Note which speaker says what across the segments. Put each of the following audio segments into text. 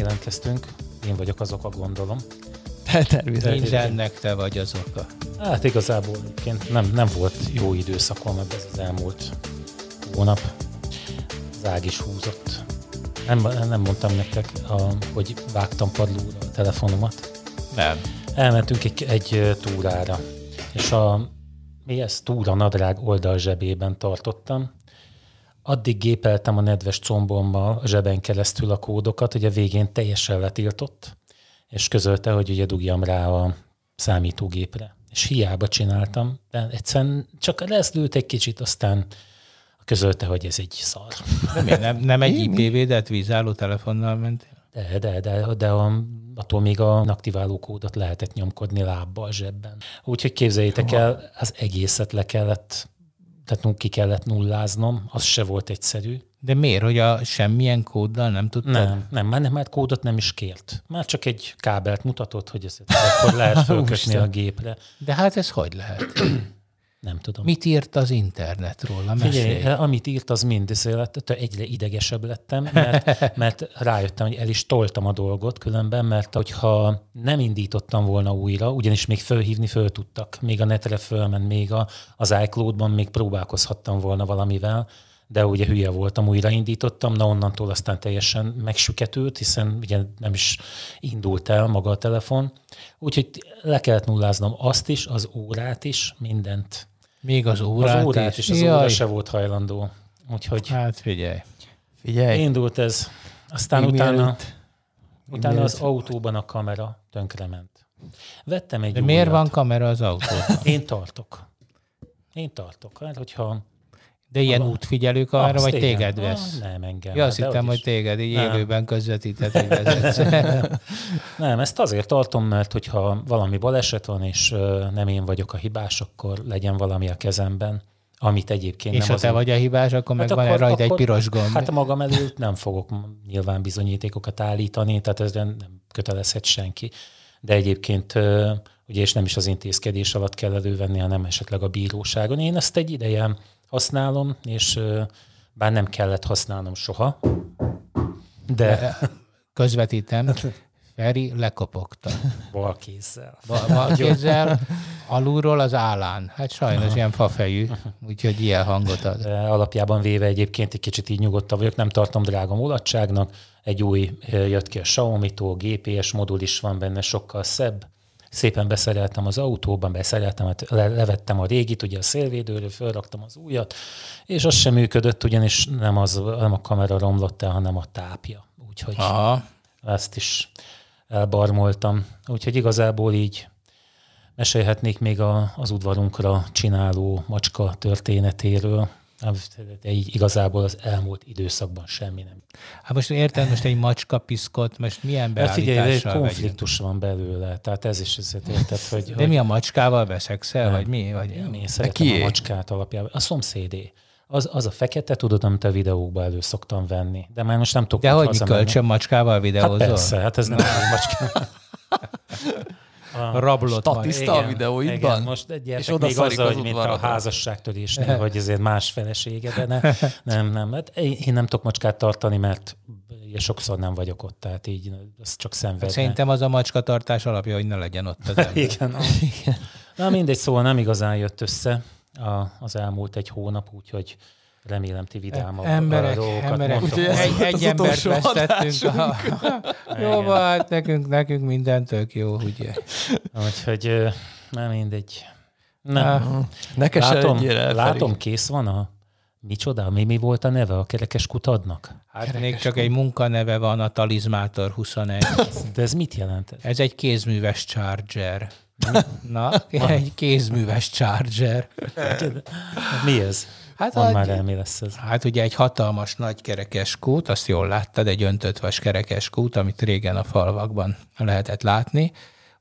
Speaker 1: jelentkeztünk. Én vagyok az oka, gondolom.
Speaker 2: Természetesen.
Speaker 3: Mindennek te vagy az oka.
Speaker 1: Hát igazából egyébként nem, nem volt jó időszakom ebben ez az elmúlt hónap. Az ág is húzott. Nem, nem mondtam nektek, a, hogy vágtam padlóra a telefonomat.
Speaker 3: Nem.
Speaker 1: Elmentünk egy, egy túrára, és a mi ezt túra nadrág oldal zsebében tartottam. Addig gépeltem a nedves combommal a zseben keresztül a kódokat, hogy a végén teljesen letiltott, és közölte, hogy ugye dugjam rá a számítógépre. És hiába csináltam, de egyszerűen csak leszlült egy kicsit, aztán közölte, hogy ez egy szar.
Speaker 3: De nem, nem egy IP védett vízálló telefonnal mentél?
Speaker 1: De, de, de, de a, attól még a aktiváló kódot lehetett nyomkodni lábbal zsebben. Úgyhogy képzeljétek el, az egészet le kellett, tehát ki kellett nulláznom, az se volt egyszerű.
Speaker 3: De miért, hogy a semmilyen kóddal nem tudtad?
Speaker 1: Nem, nem, már, nem, már kódot nem is kért. Már csak egy kábelt mutatott, hogy ezt akkor lehet fölkötni a gépre.
Speaker 3: De hát ez hogy lehet?
Speaker 1: Nem tudom.
Speaker 3: Mit írt az internet róla?
Speaker 1: Figyelj,
Speaker 3: Mesélj.
Speaker 1: amit írt, az mind, lett, egyre idegesebb lettem, mert, mert rájöttem, hogy el is toltam a dolgot különben, mert hogyha nem indítottam volna újra, ugyanis még fölhívni föl tudtak, még a netre fölment, még a, az iCloud-ban még próbálkozhattam volna valamivel, de ugye hülye voltam, újraindítottam, na onnantól aztán teljesen megsüketült, hiszen ugye nem is indult el maga a telefon. Úgyhogy le kellett nulláznom azt is, az órát is, mindent.
Speaker 3: Még az órát,
Speaker 1: az órát
Speaker 3: is.
Speaker 1: is, az óra se volt hajlandó. Úgyhogy
Speaker 3: Hát figyelj.
Speaker 2: Figyelj.
Speaker 1: indult ez. Aztán
Speaker 2: Még
Speaker 1: utána,
Speaker 2: mielőtt-
Speaker 1: utána
Speaker 2: mielőtt-
Speaker 1: az autóban a kamera tönkrement. Vettem egy
Speaker 3: De miért
Speaker 1: újat.
Speaker 3: van kamera az autóban?
Speaker 1: Én tartok. Én tartok. Hát, hogyha...
Speaker 3: De ilyen
Speaker 1: Abba-
Speaker 3: útfigyelő kamera,
Speaker 1: Azt
Speaker 3: vagy
Speaker 1: igen.
Speaker 3: téged
Speaker 1: Ah,
Speaker 3: vesz?
Speaker 1: Nem, engem.
Speaker 3: Ja, azt hittem,
Speaker 1: hogy
Speaker 3: téged így
Speaker 1: Nem.
Speaker 3: élőben hogy vezetsz.
Speaker 1: Nem, ezt azért tartom, mert hogyha valami baleset van, és nem én vagyok a hibás, akkor legyen valami a kezemben, amit egyébként
Speaker 3: És
Speaker 1: nem
Speaker 3: ha te vagy a hibás, akkor meg
Speaker 1: Hát
Speaker 3: van
Speaker 1: akkor-
Speaker 3: rajta egy
Speaker 1: akkor-
Speaker 3: piros gomb.
Speaker 1: Hát magam előtt nem fogok nyilván bizonyítékokat állítani, tehát ez nem kötelezhet senki. De egyébként ugye, és nem is az intézkedés alatt kell elővenni, hanem esetleg a bíróságon. Én ezt egy ideje használom, és bár nem kellett használnom soha, de
Speaker 3: Közvetítem. Feri lekopogta.
Speaker 1: bal kézzel.
Speaker 3: Bal, bal kézzel, alulról az állán. Hát sajnos ilyen fafejű, úgyhogy ilyen hangot ad.
Speaker 1: Alapjában véve egyébként egy kicsit így nyugodtabb vagyok, nem tartom drága mulatságnak. Egy új jött ki a Xiaomi-tól, GPS modul is van benne, sokkal szebb. Szépen beszereltem az autóban, beszereltem, hát le, levettem a régit, ugye a szélvédőről, fölraktam az újat, és az sem működött, ugyanis nem, az, nem a kamera romlott el, hanem a tápja. Úgyhogy
Speaker 3: Aha.
Speaker 1: ezt is elbarmoltam. Úgyhogy igazából így mesélhetnék még a, az udvarunkra csináló macska történetéről, de így igazából az elmúlt időszakban semmi nem.
Speaker 3: Hát most érted, most egy macska piszkot, most milyen
Speaker 1: De figyelj, egy
Speaker 3: beállítással vegyünk?
Speaker 1: konfliktus van belőle, tehát ez is ezért érted, hogy,
Speaker 3: De
Speaker 1: hogy
Speaker 3: mi a macskával veszekszel,
Speaker 1: Nem.
Speaker 3: vagy mi? Vagy
Speaker 1: én, én szeretem
Speaker 2: kié?
Speaker 1: a macskát alapjában. A szomszédé. Az, az a fekete, tudod, amit a videókba elő szoktam venni. De már most nem tudok
Speaker 3: De hogy mi kölcsön macskával
Speaker 1: Hát
Speaker 3: videózol?
Speaker 1: persze, hát ez nem egy macska.
Speaker 3: Rablott vagy.
Speaker 2: Statiszta a videóidban?
Speaker 1: Igen, most
Speaker 2: És
Speaker 1: még
Speaker 2: odaszarik
Speaker 1: azzal,
Speaker 2: az
Speaker 1: hogy mint a házasságtörésnél, hogy ezért más felesége, de ne, nem, nem. Hát én nem tudok macskát tartani, mert ugye sokszor nem vagyok ott, tehát így az csak szenvedne.
Speaker 3: Szerintem az a macska tartás alapja, hogy ne legyen ott az ember.
Speaker 1: Igen. Na mindegy, szóval nem igazán jött össze a, az elmúlt egy hónap, úgyhogy remélem ti vidámabb
Speaker 3: Emberek,
Speaker 1: dolgokat
Speaker 3: emberek.
Speaker 2: Úgyhogy
Speaker 3: Egy, egy embert vesztettünk. Jó, van, hát nekünk, nekünk minden tök jó, ugye.
Speaker 1: Úgyhogy nem mindegy. Nem.
Speaker 2: Se
Speaker 1: Látom, látom, kész van a... Micsoda? Mi, mi volt a neve a kerekes kutadnak?
Speaker 3: Hát még csak egy munkaneve van, a Talizmátor 21.
Speaker 1: De ez mit jelent? Ez?
Speaker 3: Ez egy kézműves charger. Na, egy kézműves charger.
Speaker 1: Mi ez?
Speaker 3: Hát,
Speaker 1: Mondd
Speaker 3: a-
Speaker 1: már el, mi lesz ez.
Speaker 3: Hát ugye egy hatalmas nagy kerekes kút, azt jól láttad, egy öntött vas kerekes kút, amit régen a falvakban lehetett látni,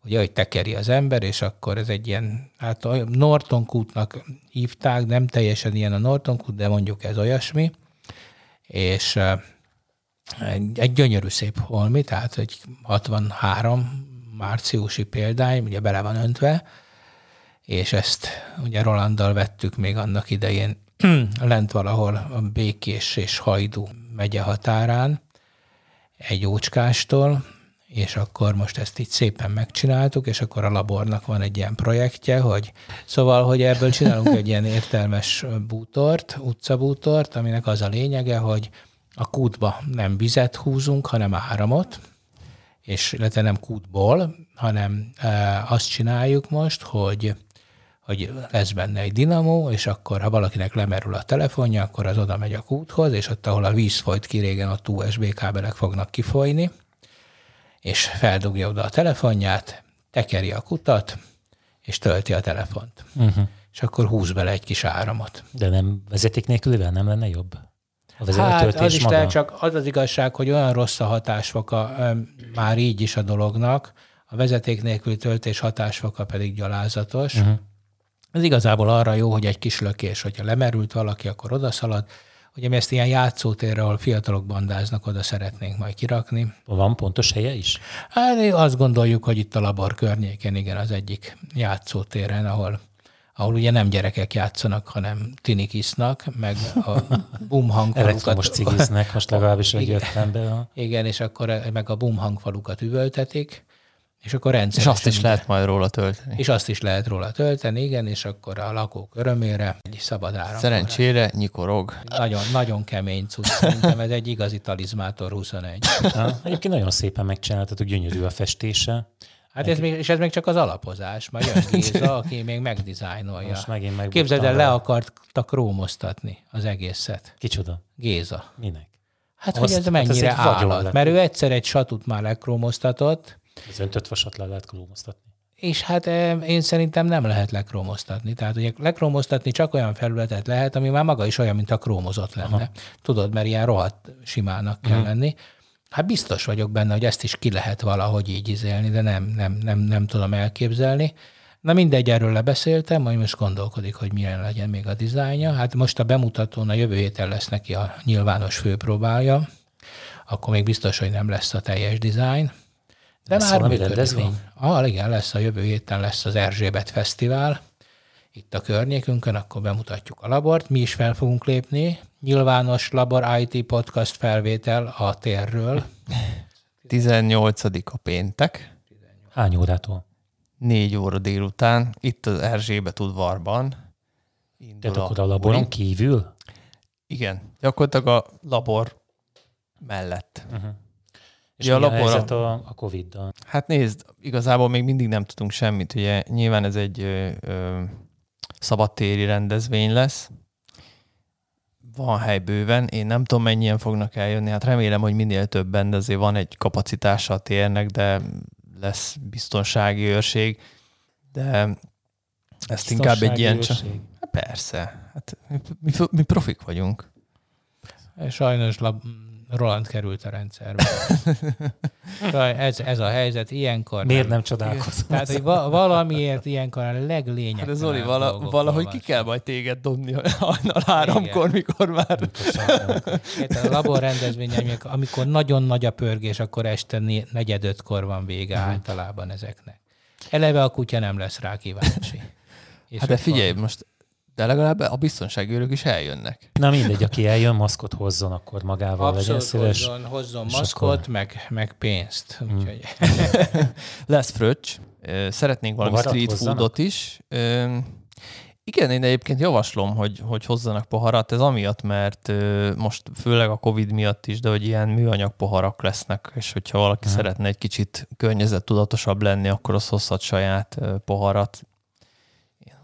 Speaker 3: ugye, hogy tekeri az ember, és akkor ez egy ilyen, hát olyan Norton kútnak hívták, nem teljesen ilyen a Norton kút, de mondjuk ez olyasmi, és egy, egy gyönyörű szép holmi, tehát egy 63 márciusi példány, ugye bele van öntve, és ezt ugye Rolanddal vettük még annak idején lent valahol a Békés és Hajdú megye határán, egy ócskástól, és akkor most ezt így szépen megcsináltuk, és akkor a labornak van egy ilyen projektje, hogy szóval, hogy ebből csinálunk egy ilyen értelmes bútort, utcabútort, aminek az a lényege, hogy a kútba nem vizet húzunk, hanem áramot, és illetve nem kútból, hanem e, azt csináljuk most, hogy hogy lesz benne egy dinamó, és akkor, ha valakinek lemerül a telefonja, akkor az oda megy a kúthoz, és ott, ahol a víz folyt ki régen, ott USB kábelek fognak kifolyni, és feldugja oda a telefonját, tekeri a kutat, és tölti a telefont. Uh-huh. És akkor húz bele egy kis áramot.
Speaker 1: De nem vezeték nélkülivel nem lenne jobb?
Speaker 3: A hát az is lehet, csak az az igazság, hogy olyan rossz a hatásfoka már így is a dolognak, a vezeték nélküli töltés hatásfoka pedig gyalázatos. Uh-huh. Ez igazából arra jó, hogy egy kis lökés, hogyha lemerült valaki, akkor odaszalad. Ugye mi ezt ilyen játszótérre, ahol fiatalok bandáznak, oda szeretnénk majd kirakni.
Speaker 1: Van pontos helye is?
Speaker 3: Hát azt gondoljuk, hogy itt a labor környéken, igen, az egyik játszótéren, ahol ahol ugye nem gyerekek játszanak, hanem tinik isznak, meg a bum hangfalukat.
Speaker 1: Elektromos cigiznek, most legalábbis, hogy jöttem be.
Speaker 3: Igen, és akkor meg a bum hangfalukat üvöltetik, és akkor rendszeresen...
Speaker 2: És azt is lehet majd róla tölteni.
Speaker 3: És azt is lehet róla tölteni, igen, és akkor a lakók örömére egy szabad áram.
Speaker 2: Szerencsére nyikorog.
Speaker 3: Nagyon, nagyon kemény cucc. Szerintem ez egy igazi talizmátor 21.
Speaker 1: Ha, egyébként nagyon szépen megcsináltatok, gyönyörű a festése.
Speaker 3: Hát ez még, és ez még csak az alapozás. Majd jön Géza, aki még megdizájnolja.
Speaker 1: Most megint
Speaker 3: Képzeld el, le akarta krómoztatni az egészet.
Speaker 1: Kicsoda?
Speaker 3: Géza.
Speaker 1: Minek?
Speaker 3: Hát, Azt, hogy ez mennyire hát ez állat. Mert ő egyszer egy satut már lekrómoztatott,
Speaker 1: az öntött vasat le lehet krómoztatni.
Speaker 3: És hát én szerintem nem lehet lekrómoztatni. Tehát ugye lekrómoztatni csak olyan felületet lehet, ami már maga is olyan, mint a krómozott lenne. Aha. Tudod, mert ilyen rohadt simának kell uh-huh. lenni. Hát biztos vagyok benne, hogy ezt is ki lehet valahogy így izélni, de nem, nem, nem, nem tudom elképzelni. Na mindegy, erről lebeszéltem, majd most gondolkodik, hogy milyen legyen még a dizájnja. Hát most a bemutatón a jövő héten lesz neki a nyilvános főpróbája, akkor még biztos, hogy nem lesz a teljes dizájn.
Speaker 1: De lesz már rendezvény?
Speaker 3: Ah, igen, lesz a jövő héten lesz az Erzsébet Fesztivál, itt a környékünkön, akkor bemutatjuk a labort. Mi is fel fogunk lépni. Nyilvános Labor IT podcast felvétel a térről.
Speaker 2: 18. a péntek.
Speaker 1: Hány órától?
Speaker 2: 4 óra délután, itt az Erzsébet udvarban.
Speaker 1: Tehát akkor a laboron kívül?
Speaker 2: Igen, gyakorlatilag a labor mellett. Uh-huh.
Speaker 1: És ja, mi a, helyzet a, a Covid-dal?
Speaker 2: Hát nézd, igazából még mindig nem tudunk semmit. Ugye nyilván ez egy ö, ö, szabadtéri rendezvény lesz. Van hely bőven. Én nem tudom, mennyien fognak eljönni. Hát remélem, hogy minél többen, de azért van egy kapacitása a térnek, de lesz biztonsági őrség. De ezt inkább egy ilyen... Csak... Hát persze. Hát mi, mi profik vagyunk.
Speaker 3: Sajnos lab, Roland került a rendszerbe. ez, ez a helyzet, ilyenkor
Speaker 1: Miért nem, nem csodálkozom?
Speaker 3: Tehát, hogy va- valamiért ilyenkor a leglényegesebb. Hát
Speaker 2: Zoli, vala, valahogy ki kell majd téged dobni hajnal háromkor, mikor már...
Speaker 3: Érted, a labor rendezvény, amikor nagyon nagy a pörgés, akkor este negyed ötkor van vége uh-huh. általában ezeknek. Eleve a kutya nem lesz rá kíváncsi.
Speaker 2: És hát de figyelj, van. most de legalább a biztonságőrök is eljönnek.
Speaker 1: Na mindegy, aki eljön, maszkot hozzon akkor magával,
Speaker 3: Abszolút legyen szíves. hozzon, hozzon maszkot, akkor... meg, meg pénzt. Hmm. Úgyhogy...
Speaker 2: Lesz fröccs. Szeretnénk valami Poharat street hozzanak? foodot is. Igen, én egyébként javaslom, hogy, hogy hozzanak poharat. Ez amiatt, mert most főleg a Covid miatt is, de hogy ilyen műanyag poharak lesznek, és hogyha valaki hmm. szeretne egy kicsit környezettudatosabb lenni, akkor az hozhat saját poharat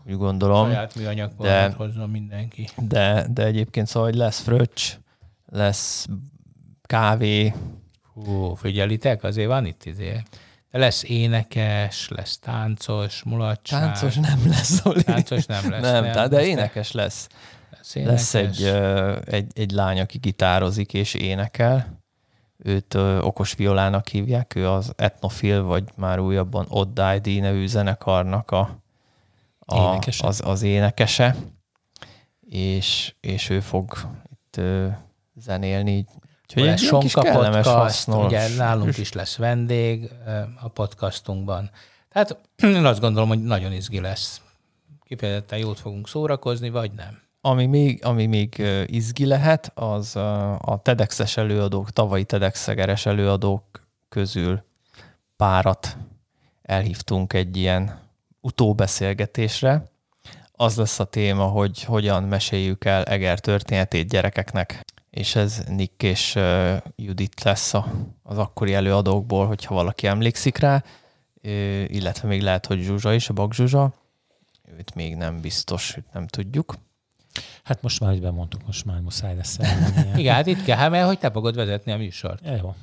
Speaker 2: úgy gondolom.
Speaker 3: Saját műanyag de, hozzon mindenki.
Speaker 2: De, de egyébként szóval, hogy lesz fröccs, lesz kávé.
Speaker 3: Hú, figyelitek, azért van itt izé. De lesz énekes, lesz táncos, mulatság.
Speaker 2: Táncos nem lesz, Zoli.
Speaker 3: Táncos nem lesz.
Speaker 2: Nem, nem de énekes lesz. Lesz, énekes. lesz egy, egy, egy lány, aki gitározik és énekel. Őt ö, okos violának hívják, ő az Etnofil, vagy már újabban Odd ID nevű zenekarnak a a, énekese. Az, az énekese, és, és ő fog itt ö, zenélni.
Speaker 3: Úgyhogy egy Sonka podcast, hasznos. ugye nálunk is lesz vendég a podcastunkban. Tehát én azt gondolom, hogy nagyon izgi lesz. Kifejezetten jót fogunk szórakozni, vagy nem?
Speaker 2: ami még, ami még izgi lehet, az a TEDx-es előadók, tavalyi TEDx-egeres előadók közül párat elhívtunk egy ilyen utóbeszélgetésre. Az lesz a téma, hogy hogyan meséljük el Eger történetét gyerekeknek, és ez Nick és ö, Judit lesz a, az akkori előadókból, hogyha valaki emlékszik rá, illetve még lehet, hogy Zsuzsa is, a Bak Zsuzsa. Őt még nem biztos, hogy nem tudjuk.
Speaker 1: Hát most már, hogy bemondtuk, most már muszáj lesz.
Speaker 3: Igen, hát itt kell, hát, mert hogy te fogod vezetni a műsort.
Speaker 1: Ja, jó.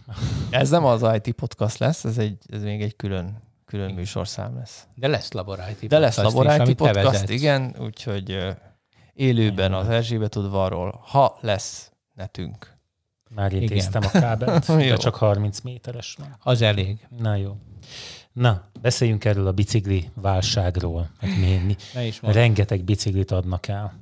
Speaker 2: Ez nem az IT podcast lesz, ez, egy, ez még egy külön, külön műsorszám lesz.
Speaker 3: De lesz laboráti
Speaker 2: De lesz
Speaker 3: is,
Speaker 2: Labor IT
Speaker 3: te
Speaker 2: podcast,
Speaker 3: vezetsz.
Speaker 2: igen, úgyhogy élőben az Erzsébet udvarról, ha lesz netünk.
Speaker 1: Már
Speaker 3: Igen.
Speaker 1: intéztem a kábelt, de csak 30 méteres van.
Speaker 3: Az elég.
Speaker 1: Na jó. Na, beszéljünk erről a bicikli válságról. Hát mi, mi,
Speaker 3: is
Speaker 1: rengeteg biciklit adnak el.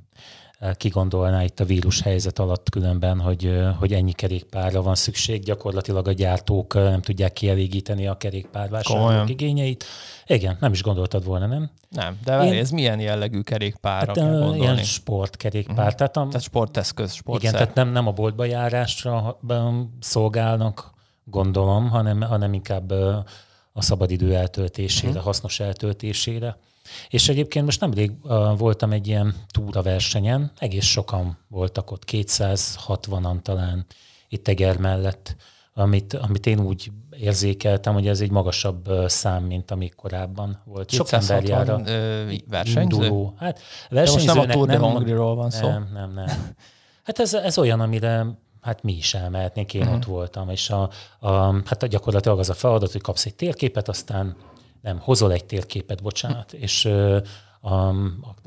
Speaker 1: Ki gondolná itt a vírus helyzet alatt különben, hogy, hogy ennyi kerékpárra van szükség, gyakorlatilag a gyártók nem tudják kielégíteni a kerékpárvásárlók igényeit. Igen, nem is gondoltad volna, nem?
Speaker 2: Nem, de várj,
Speaker 1: Én-
Speaker 2: ez milyen jellegű kerékpárra
Speaker 1: Hát,
Speaker 2: kell
Speaker 1: ö,
Speaker 2: gondolni?
Speaker 1: ilyen sportkerékpár. Uh-huh. Tehát, a,
Speaker 2: Tehát sporteszköz, sportszer.
Speaker 1: igen, tehát nem, nem a boltba járásra szolgálnak, gondolom, hanem, hanem inkább a szabadidő eltöltésére, uh-huh. hasznos eltöltésére. És egyébként most nemrég uh, voltam egy ilyen túraversenyen, egész sokan voltak ott, 260-an talán itt Eger mellett, amit, amit én úgy érzékeltem, hogy ez egy magasabb szám, mint amik korábban volt. Sok ember jár a
Speaker 2: 260 ö, versenyző?
Speaker 1: induló. Hát
Speaker 2: De most nem a
Speaker 1: versenyzőnek
Speaker 2: Tour de van szó.
Speaker 1: nem, nem, nem. Hát ez, ez olyan, amire hát mi is elmehetnénk, én uh-huh. ott voltam, és a, a, hát gyakorlatilag az a feladat, hogy kapsz egy térképet, aztán nem, hozol egy térképet, bocsánat, és a, a,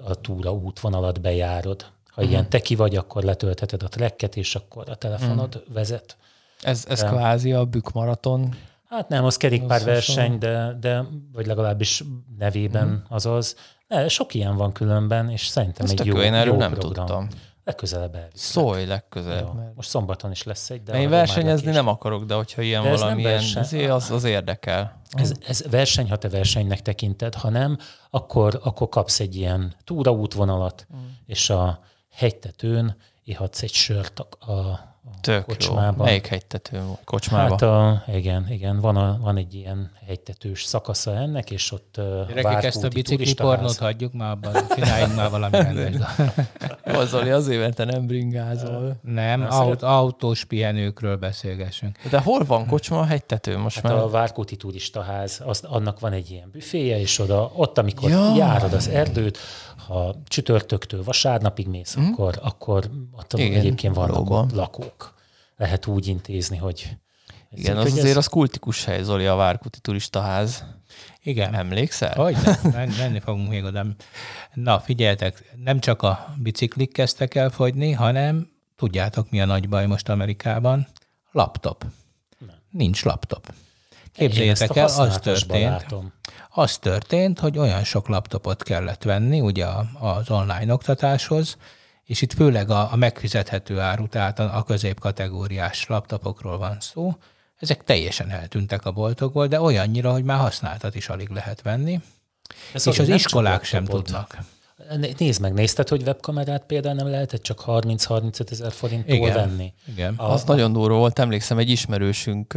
Speaker 1: a túra útvonalat bejárod. Ha uh-huh. ilyen teki vagy, akkor letöltheted a tracket, és akkor a telefonod uh-huh. vezet.
Speaker 2: Ez, ez
Speaker 1: Nem.
Speaker 2: kvázi a bükmaraton.
Speaker 1: Hát nem, az kerékpárverseny, de, de vagy legalábbis nevében uh-huh. azaz. Ne, sok ilyen van különben, és szerintem
Speaker 2: Ez
Speaker 1: egy jó,
Speaker 2: jó, én erről
Speaker 1: jó
Speaker 2: nem
Speaker 1: program.
Speaker 2: tudtam.
Speaker 1: Legközelebb elviszlek.
Speaker 2: Szólj legközelebb. Mert...
Speaker 1: Most szombaton is lesz egy, de
Speaker 2: én versenyezni nem akarok, de hogyha ilyen
Speaker 1: De
Speaker 2: valamilyen,
Speaker 1: verseny.
Speaker 2: azért az, az érdekel.
Speaker 1: Ez, ez verseny, ha te versenynek tekinted, ha nem, akkor, akkor kapsz egy ilyen túraútvonalat, mm. és a hegytetőn ihatsz egy sört a, a
Speaker 2: Tök
Speaker 1: kocsmában.
Speaker 2: jó. Melyik hegytető kocsmába?
Speaker 1: Hát a, igen, igen, van, a, van egy ilyen hegytetős szakasza ennek, és ott
Speaker 3: Gyerekek, ezt a bicikli pornót hagyjuk már abban, csináljunk már valami rendes.
Speaker 2: Zoli, azért, mert te nem bringázol.
Speaker 3: Nem,
Speaker 1: Na,
Speaker 3: aut, autós pihenőkről beszélgessünk.
Speaker 2: De hol van kocsma a hegytető most
Speaker 1: Hát
Speaker 2: már?
Speaker 1: a Várkúti turistaház, az, annak van egy ilyen büféje, és oda, ott, amikor
Speaker 2: Ja.
Speaker 1: járod az erdőt, ha csütörtöktől vasárnapig mész, mm. akkor, akkor ott
Speaker 2: Igen,
Speaker 1: egyébként vannak
Speaker 2: valóban.
Speaker 1: ott lakók. Lehet úgy intézni, hogy...
Speaker 2: Igen, az
Speaker 1: ez-
Speaker 2: azért az kultikus hely, Zoli, a Várkuti turistaház.
Speaker 3: Igen.
Speaker 2: Emlékszel?
Speaker 3: Hogy ne, men- menni fogunk még oda. Na, figyeljetek, nem csak a biciklik kezdtek el fogyni, hanem tudjátok, mi a nagy baj most Amerikában? Laptop. Nincs laptop. Képzeljétek el, az történt,
Speaker 1: Látom.
Speaker 3: az történt, hogy olyan sok laptopot kellett venni ugye az online oktatáshoz, és itt főleg a, a megfizethető áru, tehát a, a középkategóriás laptopokról van szó. Ezek teljesen eltűntek a boltokból, de olyannyira, hogy már használtat is alig lehet venni,
Speaker 1: Ez
Speaker 3: és az
Speaker 1: csak
Speaker 3: iskolák sem tudnak.
Speaker 1: Né- Nézd meg, nézted, hogy webkamerát például nem lehetett csak 30-35 ezer forinttól
Speaker 3: Igen.
Speaker 1: venni?
Speaker 3: Igen.
Speaker 1: A,
Speaker 2: Az nagyon durva volt, emlékszem, egy ismerősünk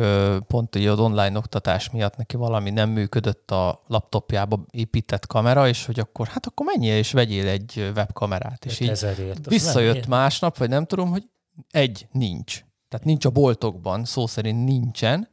Speaker 2: pont ugye az online oktatás miatt neki valami nem működött a laptopjába épített kamera, és hogy akkor hát akkor menjél és vegyél egy webkamerát. És így
Speaker 1: ezerért.
Speaker 2: Visszajött
Speaker 1: nem-
Speaker 2: másnap, vagy nem tudom, hogy egy nincs. Tehát nincs a boltokban, szó szerint nincsen.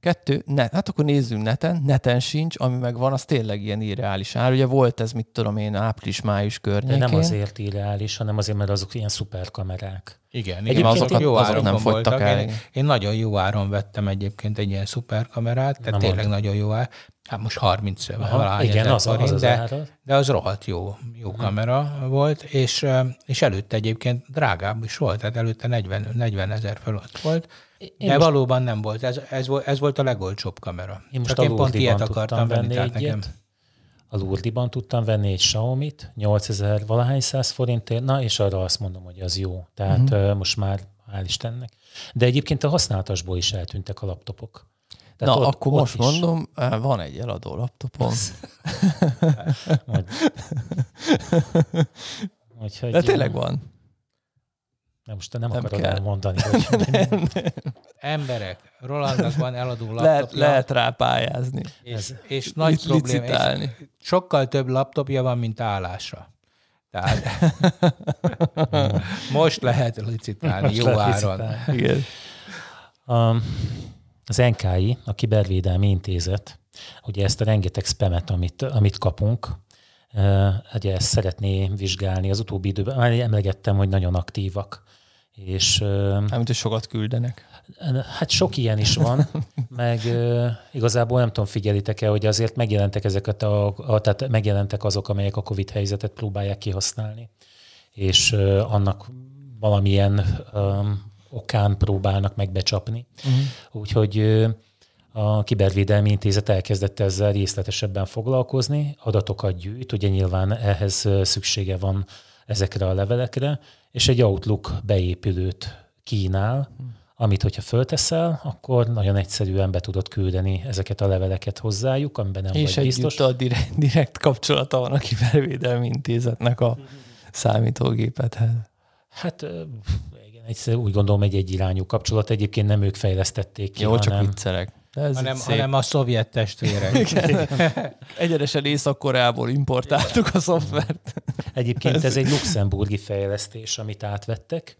Speaker 2: Kettő, ne, hát akkor nézzünk neten, neten sincs, ami megvan, az tényleg ilyen irreális ár. Ugye volt ez, mit tudom én, április-május
Speaker 1: De
Speaker 2: környékén.
Speaker 1: nem azért irreális, hanem azért, mert azok ilyen szuperkamerák.
Speaker 3: Igen, igen.
Speaker 1: Egyébként
Speaker 3: Azokat, jó
Speaker 2: azok
Speaker 3: áron
Speaker 2: nem fogytak
Speaker 3: voltak.
Speaker 2: el,
Speaker 3: Én, én nagyon jó áron vettem egyébként egy ilyen szuperkamerát, tehát
Speaker 1: Na,
Speaker 3: tényleg
Speaker 1: mondd.
Speaker 3: nagyon jó ár. Hát most 30
Speaker 1: Aha, igen, az, az
Speaker 3: forint,
Speaker 1: az
Speaker 3: de,
Speaker 1: ára.
Speaker 3: de az rohadt jó, jó kamera volt, és, és előtte egyébként drágább is volt, tehát előtte 40, 40 ezer fölött volt,
Speaker 1: Én
Speaker 3: de
Speaker 1: most-
Speaker 3: valóban nem volt. Ez, ez, volt, ez volt a legolcsóbb kamera.
Speaker 1: Én most
Speaker 3: Csak én pont ilyet akartam venni, tehát nekem.
Speaker 1: egyet. A Lourdes-ban tudtam venni egy Xiaomi-t, 8000 valahány száz forintért, na és arra azt mondom, hogy az jó. Tehát
Speaker 3: Mhm.
Speaker 1: uh-huh. most már hál' Istennek. De egyébként a használatosból is eltűntek a laptopok.
Speaker 2: Na,
Speaker 1: ott-
Speaker 2: akkor
Speaker 1: ott
Speaker 2: most
Speaker 1: is.
Speaker 2: mondom, van egy eladó laptopom.
Speaker 1: Majd, Úgyhogy,
Speaker 2: De tényleg van.
Speaker 1: Nem, most te nem,
Speaker 2: Nem
Speaker 1: nem akarod
Speaker 2: kell.
Speaker 1: elmondani. Hogy
Speaker 3: Emberek, Rolandnak van eladó laptopja,
Speaker 2: Lehet, lehet rá pályázni.
Speaker 3: és, és nagy
Speaker 2: Lic-
Speaker 3: probléma,
Speaker 2: licitálni.
Speaker 3: és sokkal több laptopja van, mint állása. Tehát most lehet licitálni
Speaker 1: Most
Speaker 3: jó
Speaker 1: lehet
Speaker 3: áron.
Speaker 1: licitálni.
Speaker 2: Igen.
Speaker 1: A, az NKI, a Kibervédelmi Intézet, ugye ezt a rengeteg spamet, amit, amit kapunk, eh, ugye ezt szeretné vizsgálni az utóbbi időben. Már emlegettem, hogy nagyon aktívak. És eh,
Speaker 2: Nem, hogy sokat küldenek.
Speaker 1: Hát sok ilyen is van, meg igazából nem tudom, figyelitek-e, hogy azért megjelentek ezeket a, a, tehát megjelentek azok, amelyek a Covid helyzetet próbálják kihasználni, és annak valamilyen um, okán próbálnak megbecsapni. Uh-huh. Úgyhogy a Kibervédelmi Intézet elkezdett ezzel részletesebben foglalkozni, adatokat gyűjt, ugye nyilván ehhez szüksége van ezekre a levelekre, és egy Outlook beépülőt kínál, amit hogyha fölteszel, akkor nagyon egyszerűen be tudod küldeni ezeket a leveleket hozzájuk, amiben nem
Speaker 2: És
Speaker 1: vagy biztos.
Speaker 2: a direkt, direkt kapcsolata van a kibervédelmi intézetnek a számítógépethez.
Speaker 1: Hát igen, egyszer úgy gondolom egy egyirányú kapcsolat. Egyébként nem ők fejlesztették ki,
Speaker 2: Jó, csak
Speaker 1: hanem,
Speaker 2: viccelek. Ez
Speaker 3: Hanem, hanem a szovjet testvérek.
Speaker 2: Egyenesen Észak-Koreából importáltuk a szoftvert.
Speaker 1: Egyébként ez egy luxemburgi fejlesztés, amit átvettek,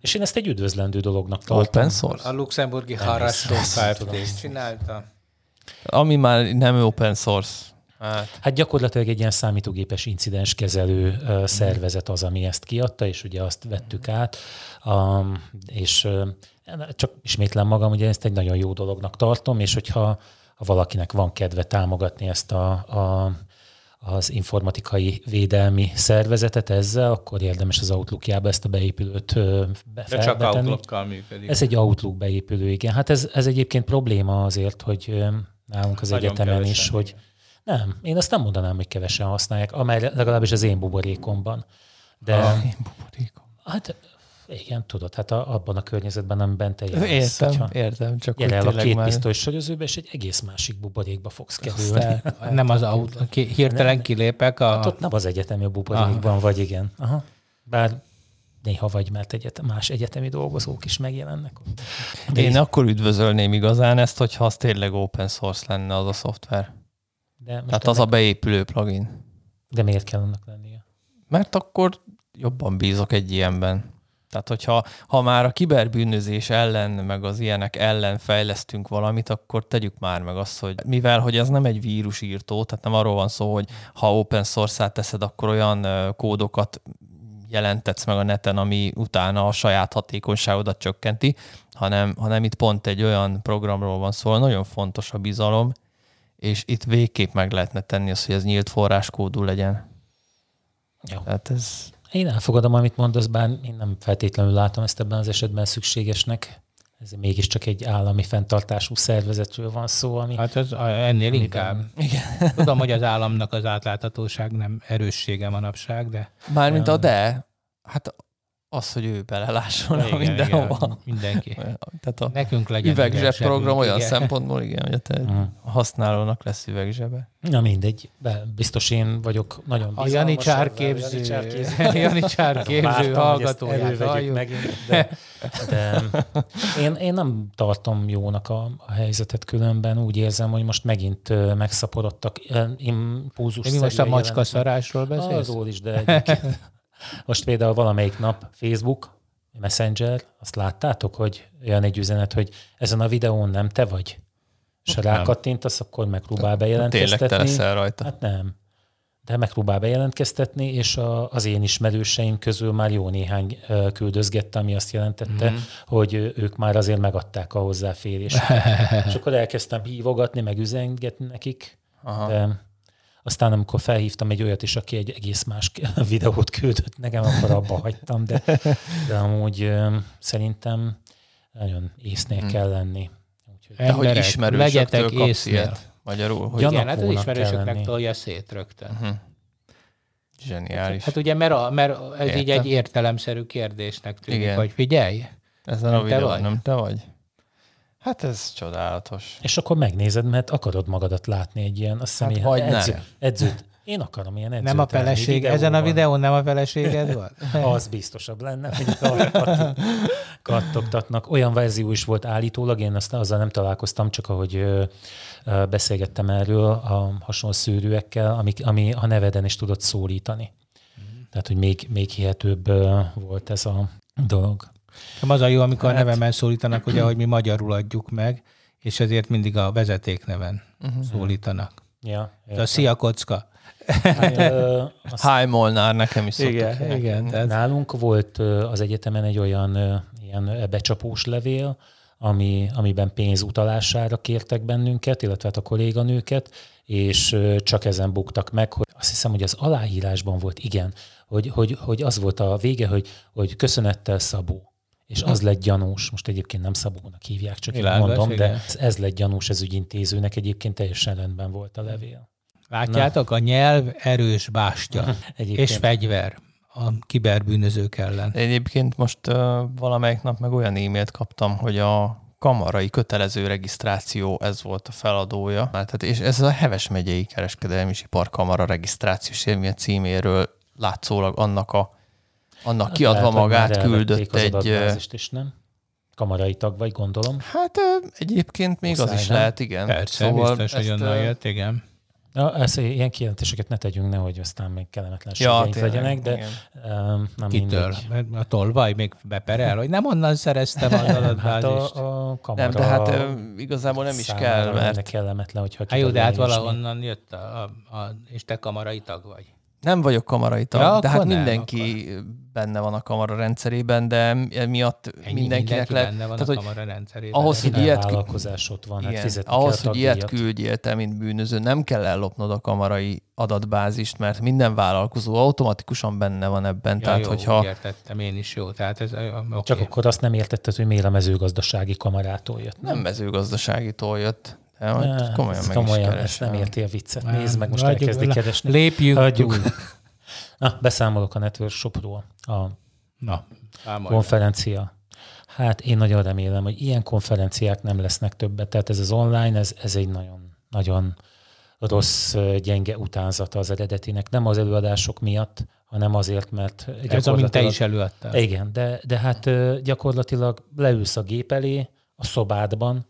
Speaker 1: és én ezt egy üdvözlendő dolognak tartom.
Speaker 2: Open source?
Speaker 3: A luxemburgi
Speaker 1: tudom.
Speaker 3: Kft. csinálta.
Speaker 2: Ami már nem open source. Hát,
Speaker 1: Hát gyakorlatilag egy ilyen számítógépes incidens kezelő ö, szervezet az, ami ezt kiadta, és ugye azt vettük át, um, és ö, csak ismétlem magam, ugye ezt egy nagyon jó dolognak tartom, és hogyha ha valakinek van kedve támogatni ezt a, a az informatikai védelmi szervezetet ezzel, akkor érdemes az Outlookjába ezt a beépülőt ö, be,
Speaker 3: De csak. Outlookkal működik.
Speaker 1: Ez egy Outlook beépülő, igen. Hát ez, ez egyébként probléma azért, hogy nálunk az
Speaker 3: Nagyon
Speaker 1: egyetemen is,
Speaker 3: kevesen,
Speaker 1: hogy
Speaker 3: igen.
Speaker 1: nem, én azt nem mondanám, hogy kevesen használják, amely legalábbis az én buborékomban. De
Speaker 3: Ah.
Speaker 2: én buborékom.
Speaker 1: hát igen, tudod, hát a, abban a környezetben, amiben te jársz.
Speaker 2: Értem,
Speaker 1: hogyha
Speaker 2: értem, csak
Speaker 1: Gyere el a két
Speaker 2: már...
Speaker 1: pisztoly sörözőbe, és egy egész másik buborékba fogsz kerülni.
Speaker 2: Aztán-
Speaker 3: Nem az autó, ki, hirtelen kilépek a...
Speaker 1: Hát ott nem az egyetemi buborékban vagy, igen. Aha. Bár néha vagy, mert egyetem, más egyetemi dolgozók is megjelennek. De
Speaker 2: Én
Speaker 1: így-
Speaker 2: akkor üdvözölném igazán ezt, hogyha az tényleg open source lenne az a szoftver.
Speaker 1: de, most
Speaker 2: Tehát az a beépülő plugin.
Speaker 1: de miért kell annak lennie?
Speaker 2: Mert akkor jobban bízok egy ilyenben. Tehát, hogyha ha már a kiberbűnözés ellen, meg az ilyenek ellen fejlesztünk valamit, akkor tegyük már meg azt, hogy mivel, hogy ez nem egy vírusírtó, tehát nem arról van szó, hogy ha open source teszed, akkor olyan kódokat jelentetsz meg a neten, ami utána a saját hatékonyságodat csökkenti, hanem, hanem itt pont egy olyan programról van szó, nagyon fontos a bizalom, és itt végképp meg lehetne tenni azt, hogy ez nyílt forráskódú legyen.
Speaker 1: Jó.
Speaker 2: Tehát ez
Speaker 1: Én elfogadom, amit mondasz, bár én nem feltétlenül látom ezt ebben az esetben szükségesnek. Ez mégiscsak egy állami fenntartású szervezetről van szó, ami...
Speaker 3: Hát ez ennél
Speaker 1: Amiben-
Speaker 3: inkább. Igen. Tudom, hogy az államnak az átláthatóság nem erőssége manapság, de
Speaker 2: Mármint a de, hát az, hogy ő belelásson
Speaker 3: igen,
Speaker 2: mindenhova.
Speaker 3: igen, mindenki.
Speaker 2: Tehát a
Speaker 3: Nekünk legyen
Speaker 2: üvegzseb program olyan
Speaker 3: igen.
Speaker 2: szempontból, igen, hogy te a használónak lesz üvegzsebe.
Speaker 1: Na mindegy, de biztos én vagyok nagyon
Speaker 3: A. Janicsár képző,
Speaker 1: Janicsár képző.
Speaker 3: Hallgatóját halljuk.
Speaker 1: megint, de, de én, én nem tartom jónak a, a helyzetet különben. Úgy érzem, hogy most megint megszaporodtak impulzus
Speaker 3: mi most a macska szarásról beszélsz?
Speaker 1: Arról is, de egyébként. Most például valamelyik nap Facebook, Messenger, azt láttátok, hogy olyan egy üzenet, hogy ezen a videón nem te vagy? És ha
Speaker 3: Nem.
Speaker 1: rákattintasz, akkor megpróbál
Speaker 2: Tényleg te
Speaker 1: bejelentkeztetni.
Speaker 2: leszel rajta.
Speaker 1: Hát nem. De megpróbál bejelentkeztetni, és a, az én ismerőseim közül már jó néhány küldözgette, ami azt jelentette,
Speaker 3: Mhm.
Speaker 1: hogy ők már azért megadták a hozzáférést. és akkor elkezdtem hívogatni, meg üzengetni nekik,
Speaker 2: Aha.
Speaker 1: de aztán amikor felhívtam egy olyat is, aki egy egész más videót küldött nekem, akkor abba hagytam, de, de amúgy szerintem nagyon észnél
Speaker 2: Hmm.
Speaker 1: kell lenni. Úgyhogy,
Speaker 2: De hogy
Speaker 3: Emberek,
Speaker 2: ismerősöktől
Speaker 3: legyetek
Speaker 2: kapsz ilyet. Magyarul, hogy
Speaker 1: Ja,
Speaker 3: Igen, hát az ismerősöknek tolja szét rögtön.
Speaker 2: uh-huh. Zseniális.
Speaker 3: Hát ugye, mert, a, mert ez így
Speaker 2: Értem.
Speaker 3: egy értelemszerű kérdésnek tűnik,
Speaker 2: Igen.
Speaker 3: hogy figyelj,
Speaker 2: Ezen a videón nem te vagy? Hát ez csodálatos.
Speaker 1: És akkor megnézed, mert akarod magadat látni egy ilyen, azt hiszem,
Speaker 2: Hát nem.
Speaker 1: edző, edzőt. Én akarom ilyen
Speaker 3: Nem a feleség, ezen a videón nem a feleséged volt?
Speaker 1: Az biztosabb lenne, hogy kattogtatnak. Olyan verzió is volt állítólag, én azt azzal nem találkoztam, csak ahogy beszélgettem erről a hasonló szűrőekkel, ami, ami a neveden is tudott szólítani. Tehát, hogy még, még hihetőbb volt ez a dolog.
Speaker 3: Az a jó, amikor hát... a nevemmel szólítanak, ugye, hogy mi magyarul adjuk meg, és ezért mindig a vezetékneven uh-huh. szólítanak.
Speaker 1: Ja,
Speaker 3: a szia kocka.
Speaker 2: Hi Molnár, nekem is
Speaker 3: igen, szoktak. Igen,
Speaker 1: tehát... Nálunk volt az egyetemen egy olyan ilyen becsapós levél, ami, amiben pénz utalására kértek bennünket, illetve hát a kolléganőket, és csak ezen buktak meg, hogy azt hiszem, hogy az aláírásban volt, igen, hogy, hogy, hogy az volt a vége, hogy, hogy köszönettel Szabó. És az lett gyanús, most egyébként nem Szabónak hívják, csak Világos, mondom, igen. de ez lett gyanús ez ügyintézőnek, egyébként teljesen rendben volt a levél.
Speaker 3: Látjátok, Na. a nyelv erős bástya és fegyver a kiberbűnözők ellen.
Speaker 2: Egyébként most uh, valamelyik nap meg olyan e-mailt kaptam, hogy a kamarai kötelező regisztráció, ez volt a feladója. Hát, és ez a Heves megyei kereskedelmi és iparkamara regisztrációs élmény címéről látszólag annak a annak kiadva Lehet, magát küldött egy...
Speaker 1: is, nem? Kamarai tag vagy, gondolom.
Speaker 2: Hát egyébként még Oszály, az is nem? lehet, igen.
Speaker 3: Persze, szóval biztos, hogy onnan jött, igen.
Speaker 1: Ja, ez, ilyen kijelentéseket ne tegyünk, nehogy aztán még kellemetlenségeink ja, legyenek, de um, nem
Speaker 3: Kitől? mindegy. A tolvaj még beperel, hogy nem onnan szereztem az
Speaker 1: adatbázist. hát a, a
Speaker 2: nem, de hát ö, igazából nem is kell, mert...
Speaker 1: kellemetlen, hogyha
Speaker 3: Hát jó, de hát valahonnan jött, a, a, a, és te kamarai tag vagy.
Speaker 2: Nem vagyok kamarai tag, ja, de hát mindenki nem, akkor... benne van a kamara rendszerében, de emiatt Ennyi mindenkinek lehet...
Speaker 3: benne van tehát, a kamara rendszerében.
Speaker 1: Ahhoz, hogy ilyet, vállalkozásod van, hát igen,
Speaker 2: hát ahhoz, hogy ilyet küldjél te, mint bűnöző, nem kell ellopnod a kamarai adatbázist, mert minden vállalkozó automatikusan benne van ebben.
Speaker 3: Ja, tehát, jó, hogyha... értettem én is jó. Tehát ez, okay.
Speaker 1: Csak akkor azt nem értetted, hogy miért a mezőgazdasági kamarától jött.
Speaker 2: Nem, nem mezőgazdaságitól jött. Ja, ne, komolyan ez komolyan,
Speaker 1: ezt nem érti a viccet. Nem, Nézd meg, most elkezdi keresni.
Speaker 3: Lépjünk Hagyjuk. túl.
Speaker 1: Na, beszámolok a Network Shopról. A Na, konferencia. Hát én nagyon remélem, hogy ilyen konferenciák nem lesznek többet. Tehát ez az online, ez, ez egy nagyon, nagyon rossz, gyenge utánzata az eredetinek. Nem az előadások miatt, hanem azért, mert
Speaker 3: gyakorlatilag... Ez, amint te is előadtál.
Speaker 1: Igen, de, de hát gyakorlatilag leülsz a gép elé, a szobádban,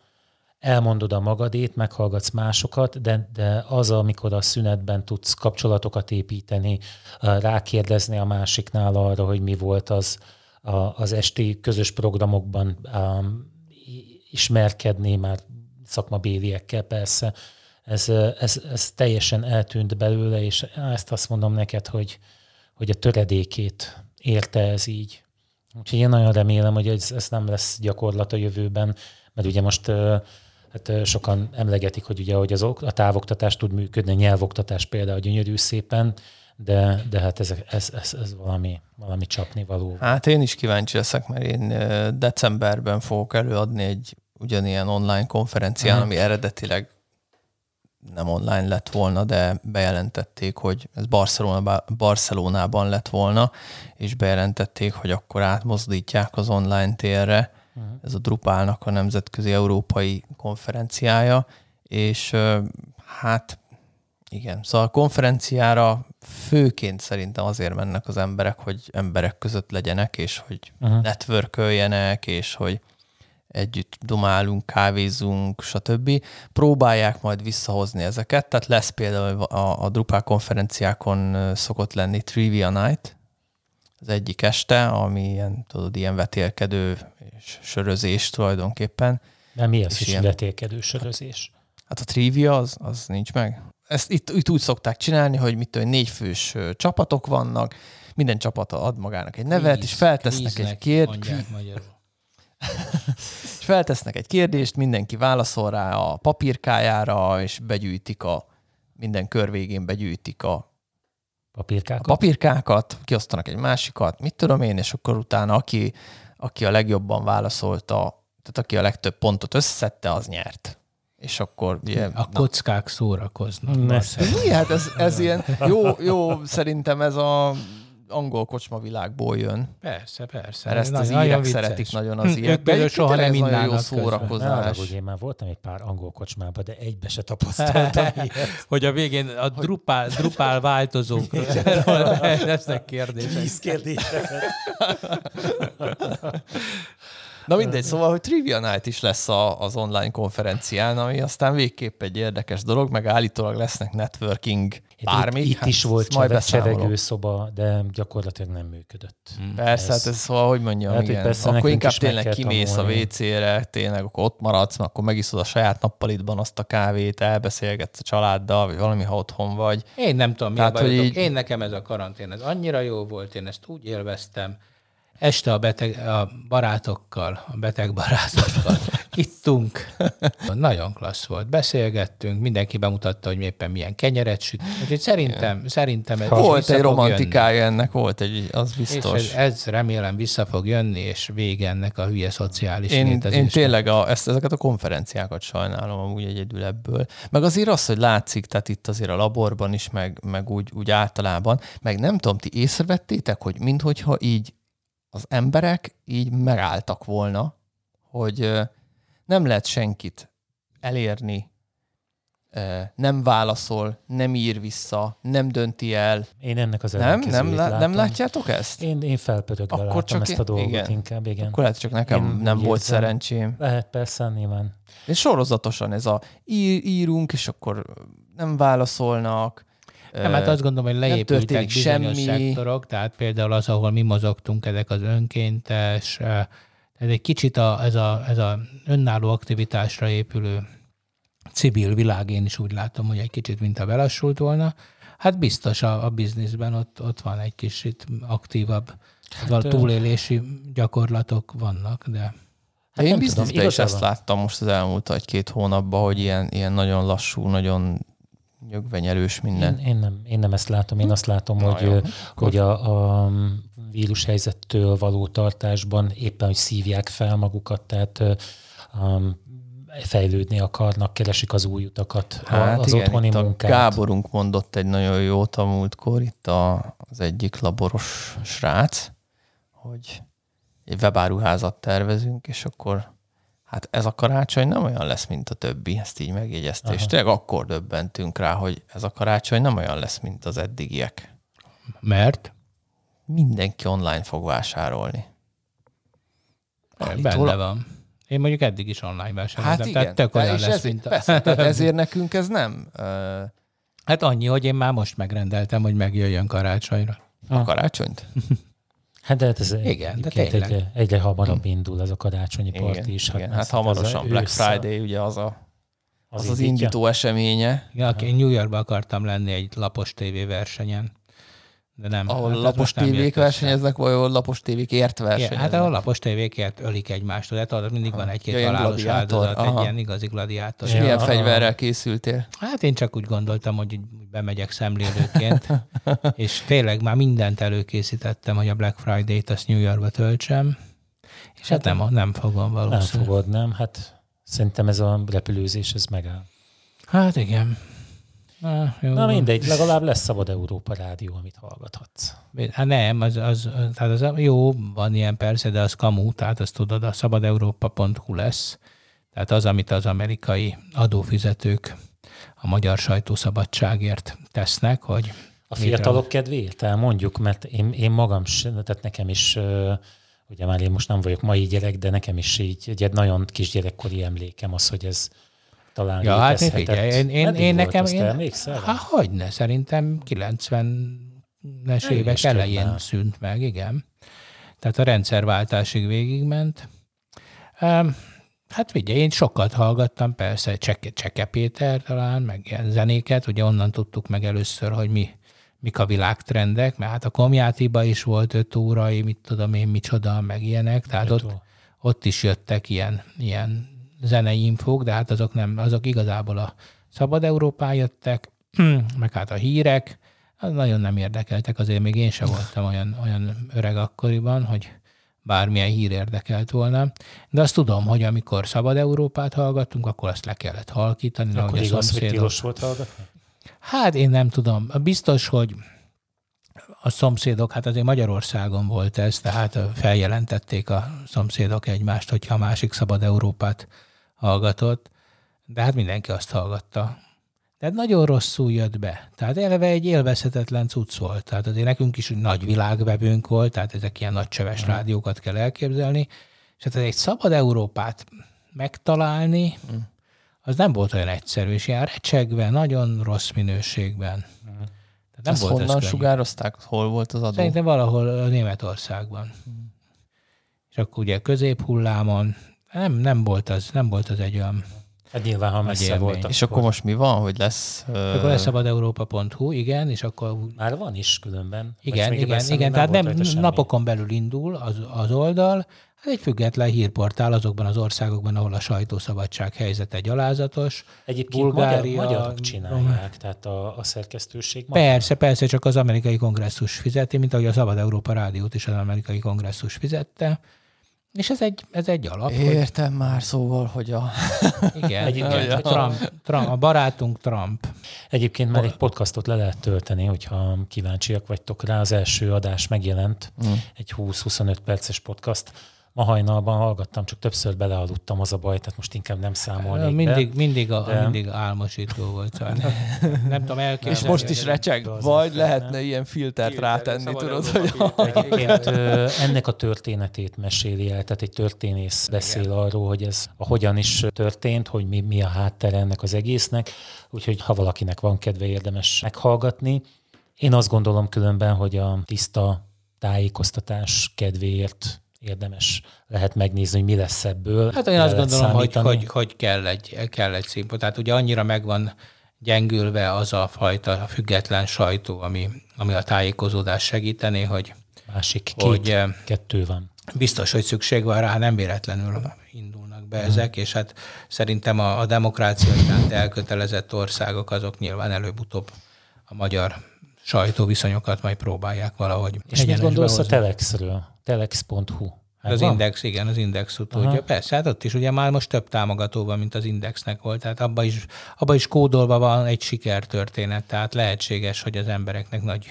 Speaker 1: elmondod a magadét, meghallgatsz másokat, de, de az, amikor a szünetben tudsz kapcsolatokat építeni, rákérdezni a másiknál arra, hogy mi volt az, az esti közös programokban um, ismerkedni már szakmabéliekkel persze, ez, ez, ez teljesen eltűnt belőle, és ezt azt mondom neked, hogy, hogy a töredékét érte ez így. Úgyhogy én nagyon remélem, hogy ez, ez nem lesz gyakorlat a jövőben, mert ugye most hát sokan emlegetik, hogy ugye, hogy az, a távoktatás tud működni, a nyelvoktatás például gyönyörű szépen, de, de hát ez, ez, ez, ez valami, valami csapni való.
Speaker 2: Hát én is kíváncsi leszek, mert én decemberben fogok előadni egy ugyanilyen online konferencián, hmm. ami eredetileg nem online lett volna, de bejelentették, hogy ez Barcelona, Barcelonában lett volna, és bejelentették, hogy akkor átmozdítják az online térre, uh-huh. ez a Drupálnak a nemzetközi európai konferenciája, és hát igen, szóval a konferenciára főként szerintem azért mennek az emberek, hogy emberek között legyenek, és hogy uh-huh. networköljenek, és hogy együtt domálunk, kávézunk, stb. Próbálják majd visszahozni ezeket, tehát lesz például a, a Drupal konferenciákon szokott lenni Trivia Night, az egyik este, ami ilyen, tudod, ilyen vetélkedő és sörözés tulajdonképpen.
Speaker 1: De mi az is ilyen... vetélkedő sörözés?
Speaker 2: Hát a trivia az, az nincs meg. Ezt itt, itt úgy szokták csinálni, hogy mit tudom, négy fős csapatok vannak, minden csapat ad magának egy nevet, Kvíz, és feltesznek egy kérdést. és feltesznek egy kérdést, mindenki válaszol rá a papírkájára, és begyűjtik a, minden kör végén begyűjtik a
Speaker 1: papírkákat,
Speaker 2: a papírkákat kiosztanak egy másikat, mit tudom én, és akkor utána aki aki a legjobban válaszolta, tehát aki a legtöbb pontot összeszedte, az nyert. És akkor
Speaker 3: ugye, A na. kockák szórakoznak.
Speaker 2: Mi? Hát ez, ez ilyen, jó, jó, szerintem ez a angol kocsma világból jön.
Speaker 3: Persze, persze.
Speaker 2: Mert ezt az
Speaker 3: Nagyon- nagyon
Speaker 2: írek
Speaker 3: vicces.
Speaker 2: szeretik nagyon
Speaker 3: Hm,
Speaker 2: az
Speaker 3: ők
Speaker 2: ilyet.
Speaker 3: például soha nem
Speaker 2: nagyon jó.
Speaker 1: Ne
Speaker 2: szórakozás.
Speaker 1: hogy én már voltam egy pár angol kocsmában, de egybe se tapasztaltam ilyet.
Speaker 3: Hogy a végén a Drupal, Drupal változókról lesznek kérdések.
Speaker 1: Tíz kérdéseket.
Speaker 2: Na mindegy, szóval, hogy Trivia Night is lesz a, az online konferencián, ami aztán végképp egy érdekes dolog, meg állítólag lesznek networking bármi.
Speaker 1: Itt, itt
Speaker 2: hát
Speaker 1: is volt cseve, csevegőszoba, de gyakorlatilag nem működött.
Speaker 2: Persze, hát ez szóval, hogy mondjam,
Speaker 1: hogy
Speaker 2: igen.
Speaker 1: persze
Speaker 2: akkor inkább tényleg kimész
Speaker 1: tanulni.
Speaker 2: a WC-re, tényleg akkor ott maradsz, mert akkor megiszod a saját nappalitban azt a kávét, elbeszélgetsz a családdal, vagy valami, ha otthon vagy.
Speaker 3: Én nem tudom, mi a
Speaker 2: Tehát, hogy így-
Speaker 3: Én nekem ez a karantén, ez annyira jó volt, én ezt úgy élveztem. Este a, beteg, a barátokkal, a beteg barátokkal ittunk. Nagyon klassz volt. Beszélgettünk, mindenki bemutatta, hogy éppen milyen kenyeret süt. Úgyhogy szerintem, szerintem ez
Speaker 2: Volt egy romantikája ennek, volt egy, az
Speaker 3: Jönni. És
Speaker 2: biztos.
Speaker 3: ez, ez, remélem vissza fog jönni, és vége ennek a hülye szociális
Speaker 2: Én, én tényleg a, ezt, ezeket a konferenciákat sajnálom amúgy egyedül ebből. Meg azért az, hogy látszik, tehát itt azért a laborban is, meg, meg úgy, úgy általában, meg nem tudom, ti észrevettétek, hogy minthogyha így az emberek így megálltak volna, hogy nem lehet senkit elérni, nem válaszol, nem ír vissza, nem dönti el.
Speaker 1: Én ennek az
Speaker 2: Nem? Nem, lá- nem látjátok ezt?
Speaker 1: Én, én felpörögve
Speaker 2: Akkor
Speaker 1: láttam
Speaker 2: csak
Speaker 1: ezt
Speaker 2: én-
Speaker 1: a dolgot
Speaker 2: igen.
Speaker 1: inkább, igen.
Speaker 2: Akkor lehet, csak nekem
Speaker 1: Én
Speaker 2: nem volt
Speaker 1: érzem.
Speaker 2: szerencsém.
Speaker 1: Lehet persze, nyilván.
Speaker 2: És sorozatosan ez a ír, írunk, és akkor nem válaszolnak.
Speaker 3: Nem, hát azt gondolom, hogy leépültek bizonyos
Speaker 2: semmi.
Speaker 3: szektorok, tehát például az, ahol mi mozogtunk, ezek az önkéntes, ez egy kicsit a, ez, a, ez a önálló aktivitásra épülő civil világ, én is úgy látom, hogy egy kicsit, mint a belassult volna. Hát biztos a, a bizniszben ott, ott van egy kicsit aktívabb hát,
Speaker 1: ö-
Speaker 3: túlélési gyakorlatok vannak, de
Speaker 2: Hát én
Speaker 1: nem
Speaker 2: bizniszben is ezt láttam most az elmúlt egy-két hónapban, hogy ilyen, ilyen nagyon lassú, nagyon nyögvenyelős minden.
Speaker 1: Én, én, nem, én nem ezt látom, én azt látom,
Speaker 2: Na
Speaker 1: hogy,
Speaker 2: jó,
Speaker 1: hogy a, a vírushelyzettől való tartásban éppen, hogy szívják fel magukat, tehát um, fejlődni akarnak, keresik az új utakat,
Speaker 2: Hát
Speaker 1: az
Speaker 2: igen,
Speaker 1: otthoni
Speaker 2: itt a
Speaker 1: munkát.
Speaker 2: Gáborunk mondott egy nagyon jót a múltkor, itt a, az egyik laboros srác, hogy egy webáruházat tervezünk, és akkor hát ez a karácsony nem olyan lesz, mint a többi, ezt így megjegyezte, és
Speaker 1: Aha.
Speaker 2: tényleg akkor döbbentünk rá, hogy ez a karácsony nem olyan lesz, mint az eddigiek.
Speaker 3: mert
Speaker 2: Mindenki online fog vásárolni. Állítólag-
Speaker 3: benne van. Én mondjuk eddig is online vásároltam,
Speaker 2: Hát igen,
Speaker 3: tehát tök olyan
Speaker 2: és
Speaker 3: lesz,
Speaker 2: ezért,
Speaker 3: mint a...
Speaker 2: persze, tehát ezért nekünk ez nem ö,
Speaker 3: Hát annyi, hogy én már most megrendeltem, hogy megjöjjön karácsonyra.
Speaker 2: a karácsonyt.
Speaker 1: Hát de hát ez
Speaker 3: Igen, de tényleg.
Speaker 1: egyre, egyre hamarabb indul ez a karácsonyi parti is.
Speaker 2: igen.
Speaker 1: ez-
Speaker 2: hát hamarosan Black Friday ugye az a, az, az,
Speaker 1: indítja.
Speaker 2: indító eseménye,
Speaker 3: Igen, aki én New Yorkba akartam lenni egy lapos tévé versenyen, de nem.
Speaker 2: ahol
Speaker 3: hát
Speaker 2: lapos
Speaker 3: nem
Speaker 2: tévék versenyeznek, vagy ahol lapos tévék ért
Speaker 3: Igen,
Speaker 2: versenyeznek.
Speaker 3: hát ahol lapos tévékért ölik egymást, de tudod, mindig van egy-két
Speaker 2: Ja, ilyen
Speaker 3: halálos
Speaker 2: gladiátor,
Speaker 3: áldozat, egy
Speaker 2: aha.
Speaker 3: ilyen igazi gladiátor.
Speaker 2: És
Speaker 1: Ja,
Speaker 2: milyen
Speaker 1: a-
Speaker 2: fegyverrel készültél?
Speaker 3: Hát én csak úgy gondoltam, hogy bemegyek szemlélőként, és tényleg már mindent előkészítettem, hogy a Black Friday-t azt New Yorkba töltsem, és hát nem, nem fogom
Speaker 1: Nem
Speaker 3: valószínűleg.
Speaker 1: fogod, nem? Hát szerintem ez a repülőzés, ez megáll.
Speaker 3: Hát igen. Na, jó.
Speaker 1: Na mindegy, legalább lesz Szabad Európa Rádió, amit hallgathatsz.
Speaker 3: Hát nem, az, az, tehát az jó, van ilyen persze, de az kamu, tehát azt tudod, a szabadeurópa.hu lesz. Tehát az, amit az amerikai adófizetők a magyar sajtószabadságért tesznek, hogy
Speaker 1: A fiatalok kedvéért elmondjuk, mert én, én magam, tehát nekem is, ugye már én most nem vagyok mai gyerek, de nekem is így egy nagyon kis gyerekkori emlékem az, hogy ez talán
Speaker 3: Ja, hát én figyelj, én, én,
Speaker 1: Meddig
Speaker 3: én nekem... Én,
Speaker 1: emlékszel?
Speaker 3: hát hogyne, szerintem 90-es
Speaker 1: Ő
Speaker 3: évek elején
Speaker 1: tudná.
Speaker 3: szűnt meg, igen. Tehát a rendszerváltásig végigment. Um, hát figyelj, én sokat hallgattam, persze Cseke, Cseke Péter talán, meg ilyen zenéket, ugye onnan tudtuk meg először, hogy mi, mik a világtrendek, mert hát a Komjátiba is volt öt órai, mit tudom én, micsoda, meg ilyenek, tehát
Speaker 1: Öt
Speaker 3: ott,
Speaker 1: óra.
Speaker 3: ott is jöttek ilyen, ilyen zenei infók, de hát azok nem, azok igazából a Szabad Európán jöttek, meg hát a hírek, az nagyon nem érdekeltek, azért még én sem voltam olyan, olyan öreg akkoriban, hogy bármilyen hír érdekelt volna. De azt tudom, hogy amikor Szabad Európát hallgattunk, akkor azt le kellett halkítani.
Speaker 1: Akkor
Speaker 3: nehogy a
Speaker 1: igaz, hogy
Speaker 3: szomszédok-
Speaker 1: tilos volt hallgatni?
Speaker 3: Hát én nem tudom. Biztos, hogy a szomszédok, hát azért Magyarországon volt ez, tehát feljelentették a szomszédok egymást, hogyha a másik szabad Európát hallgatott, de hát mindenki azt hallgatta. Tehát nagyon rosszul jött be. Tehát eleve egy élvezhetetlen cucc volt. Tehát azért nekünk is nagy világvevőnk volt, tehát ezek ilyen nagy csöves mm. rádiókat kell elképzelni, és hát egy szabad Európát megtalálni, mm. az nem volt olyan egyszerű, és ilyen recsegve, nagyon rossz minőségben. Mm.
Speaker 2: Tehát nem Ezt volt honnan ez sugározták? Hol volt az adó?
Speaker 3: Szerintem valahol Németországban. Mm. És akkor ugye középhullámon, nem, nem, volt az, nem volt az egy olyan
Speaker 1: Hát nyilván, ha messze volt.
Speaker 2: És akkor most mi van, hogy lesz...
Speaker 3: Akkor lesz szabadeurópa.hu, igen, és akkor...
Speaker 1: Már van is különben.
Speaker 3: Igen, igen, igen, tehát nem, napokon belül indul az, az oldal, Hát egy független hírportál azokban az országokban, ahol a sajtószabadság helyzete gyalázatos.
Speaker 1: Egyébként Bulgária, magyar, magyarok csinálják, tehát a, a szerkesztőség.
Speaker 3: Persze, magyar. persze, csak az amerikai kongresszus fizeti, mint ahogy a Szabad Európa Rádiót is az amerikai kongresszus fizette. És ez egy, ez egy alap.
Speaker 2: Értem hogy... már szóval, hogy a...
Speaker 3: Igen, Egyébként, hogy Trump, Trump, a barátunk Trump.
Speaker 1: Egyébként már egy podcastot le lehet tölteni, hogyha kíváncsiak vagytok rá. Az első adás megjelent, mm. egy 20-25 perces podcast ma hajnalban hallgattam, csak többször belealudtam, az a baj, tehát most inkább nem számolnék
Speaker 3: mindig,
Speaker 1: be.
Speaker 3: Mindig, a, de... mindig álmosító volt. Szóval nem, nem tudom elképzelni.
Speaker 2: És most is recseg, vagy lehetne nem? ilyen filtert Filter, rátenni, tudod, hogy...
Speaker 1: Egyébként ennek a történetét meséli el, tehát egy történész beszél Igen. arról, hogy ez a hogyan is történt, hogy mi, mi a háttere ennek az egésznek, úgyhogy ha valakinek van kedve, érdemes meghallgatni. Én azt gondolom különben, hogy a tiszta tájékoztatás kedvéért érdemes lehet megnézni, hogy mi lesz ebből.
Speaker 3: Hát én azt gondolom, hogy, hogy, hogy kell, egy, kell egy színpont. Tehát ugye annyira megvan gyengülve az a fajta független sajtó, ami, ami a tájékozódás segítené, hogy...
Speaker 1: Másik két, hogy, eh, kettő van.
Speaker 3: Biztos, hogy szükség van rá, nem véletlenül indulnak be hmm. ezek, és hát szerintem a, a demokrácia iránt elkötelezett országok azok nyilván előbb-utóbb a magyar sajtóviszonyokat majd próbálják valahogy.
Speaker 1: És mit gondolsz behozni. a Telexről? telex.hu.
Speaker 3: Hát az van? Index, igen, az Index utódja. Persze, hát ott is ugye már most több támogató van, mint az Indexnek volt, tehát abban is, abba is kódolva van egy sikertörténet, tehát lehetséges, hogy az embereknek nagy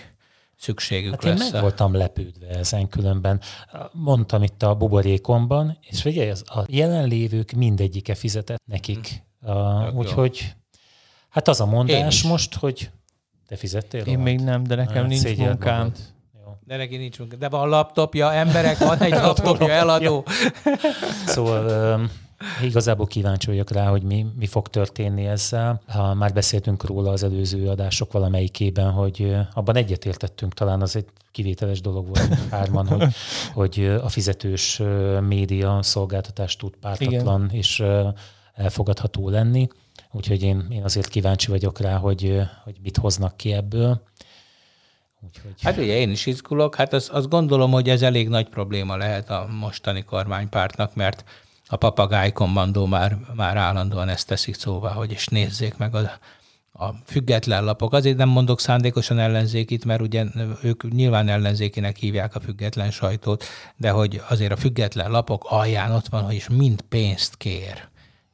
Speaker 3: szükségük hát lesz.
Speaker 1: Én meg voltam lepődve ezen különben. Mondtam itt a buborékomban, és ugye a jelenlévők mindegyike fizetett nekik. Hm. Úgyhogy hát az a mondás most, hogy te fizettél?
Speaker 2: Én még nem, de nekem hát, nincs munkám. Magad.
Speaker 3: De neki nincs munka. De van laptopja, emberek, van egy laptopja, eladó.
Speaker 1: szóval Igazából kíváncsi vagyok rá, hogy mi, mi fog történni ezzel. Ha már beszéltünk róla az előző adások valamelyikében, hogy abban egyetértettünk, talán az egy kivételes dolog volt hárman, hogy, hogy a fizetős média szolgáltatás tud pártatlan Igen. és elfogadható lenni. Úgyhogy én, én azért kíváncsi vagyok rá, hogy, hogy mit hoznak ki ebből.
Speaker 3: Úgyhogy... Hát ugye én is izgulok, hát azt, azt gondolom, hogy ez elég nagy probléma lehet a mostani kormánypártnak, mert a papagáj kommandó már, már állandóan ezt teszik szóval, hogy is nézzék meg a, a független lapok. Azért nem mondok szándékosan ellenzékit, mert ugye ők nyilván ellenzékinek hívják a független sajtót, de hogy azért a független lapok alján ott van, hogy is mind pénzt kér.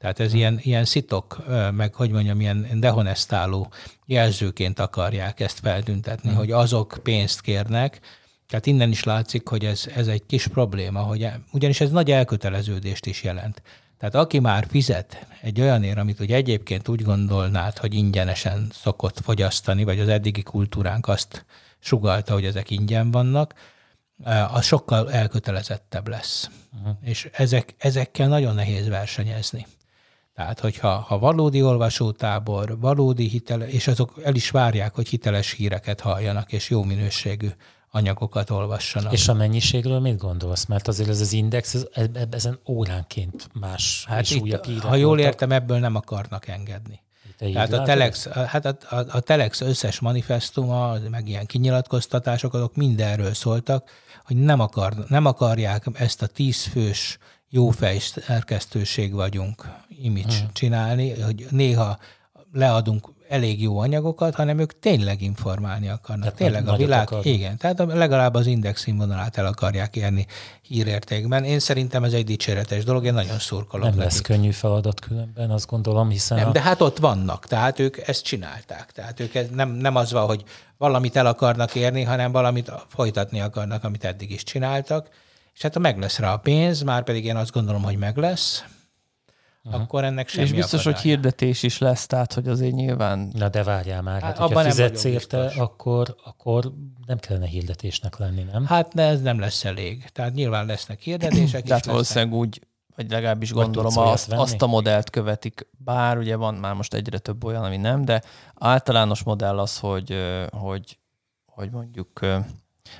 Speaker 3: Tehát ez ilyen, ilyen szitok, meg hogy mondjam, ilyen dehonestáló jelzőként akarják ezt feltüntetni, mm. hogy azok pénzt kérnek, tehát innen is látszik, hogy ez, ez egy kis probléma, hogy ugyanis ez nagy elköteleződést is jelent. Tehát aki már fizet egy olyanért, amit ugye egyébként úgy gondolnád, hogy ingyenesen szokott fogyasztani, vagy az eddigi kultúránk azt sugalta, hogy ezek ingyen vannak, az sokkal elkötelezettebb lesz. Uh-huh. És ezek, ezekkel nagyon nehéz versenyezni. Tehát, hogyha ha valódi olvasótábor, valódi hitel, és azok el is várják, hogy hiteles híreket halljanak, és jó minőségű anyagokat olvassanak.
Speaker 1: És a mennyiségről mit gondolsz? Mert azért ez az index, ez, ezen óránként más
Speaker 3: hát és itt, újabb Ha jól voltak. értem, ebből nem akarnak engedni. Tehát a Telex, hát a, a, a Telex összes manifestuma, meg ilyen kinyilatkoztatások, azok mindenről szóltak, hogy nem, akar, nem akarják ezt a tízfős jó szerkesztőség vagyunk image hmm. csinálni, hogy néha leadunk elég jó anyagokat, hanem ők tényleg informálni akarnak.
Speaker 1: Tehát
Speaker 3: tényleg a világ,
Speaker 1: nagyot akar.
Speaker 3: igen, tehát legalább az index színvonalát el akarják érni hírértékben. Én szerintem ez egy dicséretes dolog, én nagyon szurkolok
Speaker 1: Nem
Speaker 3: nekik.
Speaker 1: lesz könnyű feladat különben, azt gondolom, hiszen
Speaker 3: Nem,
Speaker 1: a,
Speaker 3: de hát ott vannak, tehát ők ezt csinálták. Tehát ők ez nem, nem az van, hogy valamit el akarnak érni, hanem valamit folytatni akarnak, amit eddig is csináltak. És hát ha meg lesz rá a pénz, már pedig én azt gondolom, hogy meg lesz, uh-huh. akkor ennek semmi
Speaker 2: és biztos, hogy
Speaker 3: akadálya.
Speaker 2: hirdetés is lesz, tehát hogy azért nyilván
Speaker 1: na de várjál már, hát,
Speaker 3: Hát abban nem
Speaker 1: fizetsz érte,
Speaker 3: biztos.
Speaker 1: akkor, akkor nem kellene hirdetésnek lenni, nem?
Speaker 3: Hát de ez nem lesz elég. Tehát nyilván lesznek hirdetések.
Speaker 2: Tehát valószínűleg úgy, vagy legalábbis
Speaker 1: Vagy
Speaker 2: gondolom azt, azt a modellt követik, bár ugye van már most egyre több olyan, ami nem, de általános modell az, hogy, hogy, hogy mondjuk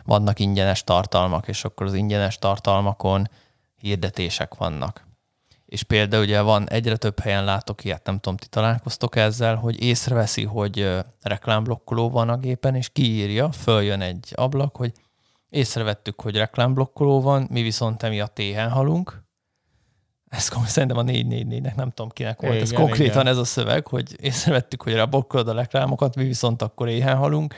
Speaker 2: vannak ingyenes tartalmak, és akkor az ingyenes tartalmakon hirdetések vannak. És például ugye van, egyre több helyen látok ilyet, nem tudom, ti találkoztok ezzel, hogy észreveszi, hogy reklámblokkoló van a gépen, és kiírja, följön egy ablak, hogy észrevettük, hogy reklámblokkoló van, mi viszont emiatt éhen halunk. Ez szerintem a 444-nek nem tudom kinek volt. ez
Speaker 3: Igen,
Speaker 2: konkrétan
Speaker 3: igen.
Speaker 2: ez a szöveg, hogy észrevettük, hogy ráblokkolod a reklámokat, mi viszont akkor éhen halunk.